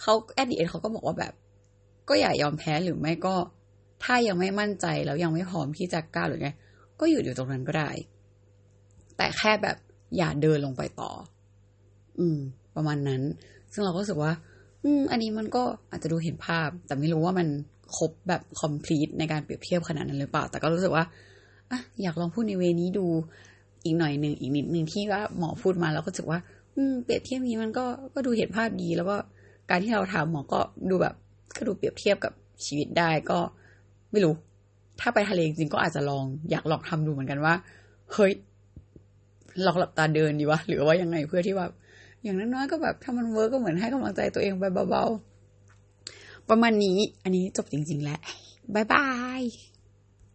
[SPEAKER 1] เขาแอดดีเอเขาก็บอกว่าแบบ ก็อย่ายอมแพ้หรือไม่ก็ ถ้ายังไม่มั่นใจแล้วยังไม่พร้อมที่จะกล้าหรือไง ก็อยู่อยู่ตรงนั้นก็ได้ แต่แค่แบบอย่าเดินลงไปต่อ อืม ประมาณนั้น ซึ่งเราก็รู้สึกว่า อืมอันนี้มันก็อาจจะดูเห็นภาพ แต่ไม่รู้ว่ามันครบแบบ complete ในการเปรียบเทียบขนาดนั้นหรือเปล่า แต่ก็รู้สึกว่าอะอยากลองพูดในเวนี้ดูอีกหน่อยหนึ่งอีกนิดหนึ่งที่ว่าหมอพูดมาแล้วก็รู้สึกว่า อืมเปรียบเทียบนี้มันก็ก็ดูเห็นภาพดี แล้วก็การที่เราทำหมอก็ดูแบบก็ดูเปรียบเทียบกับชีวิตได้ก็ไม่รู้ ถ้าไปทะเลจริงก็อาจจะลองอยากลองทำดูเหมือนกันว่า เฮ้ยลองหลับตาเดินดีวะหรือว่ายังไงเพื่อที่แบบ อย่างน้อยๆก็แบบถ้ามัน work ก็เหมือนให้กำลังใจตัวเองไปเบาๆประมาณนี้ อันนี้จบจริงๆแล้ว bye byeย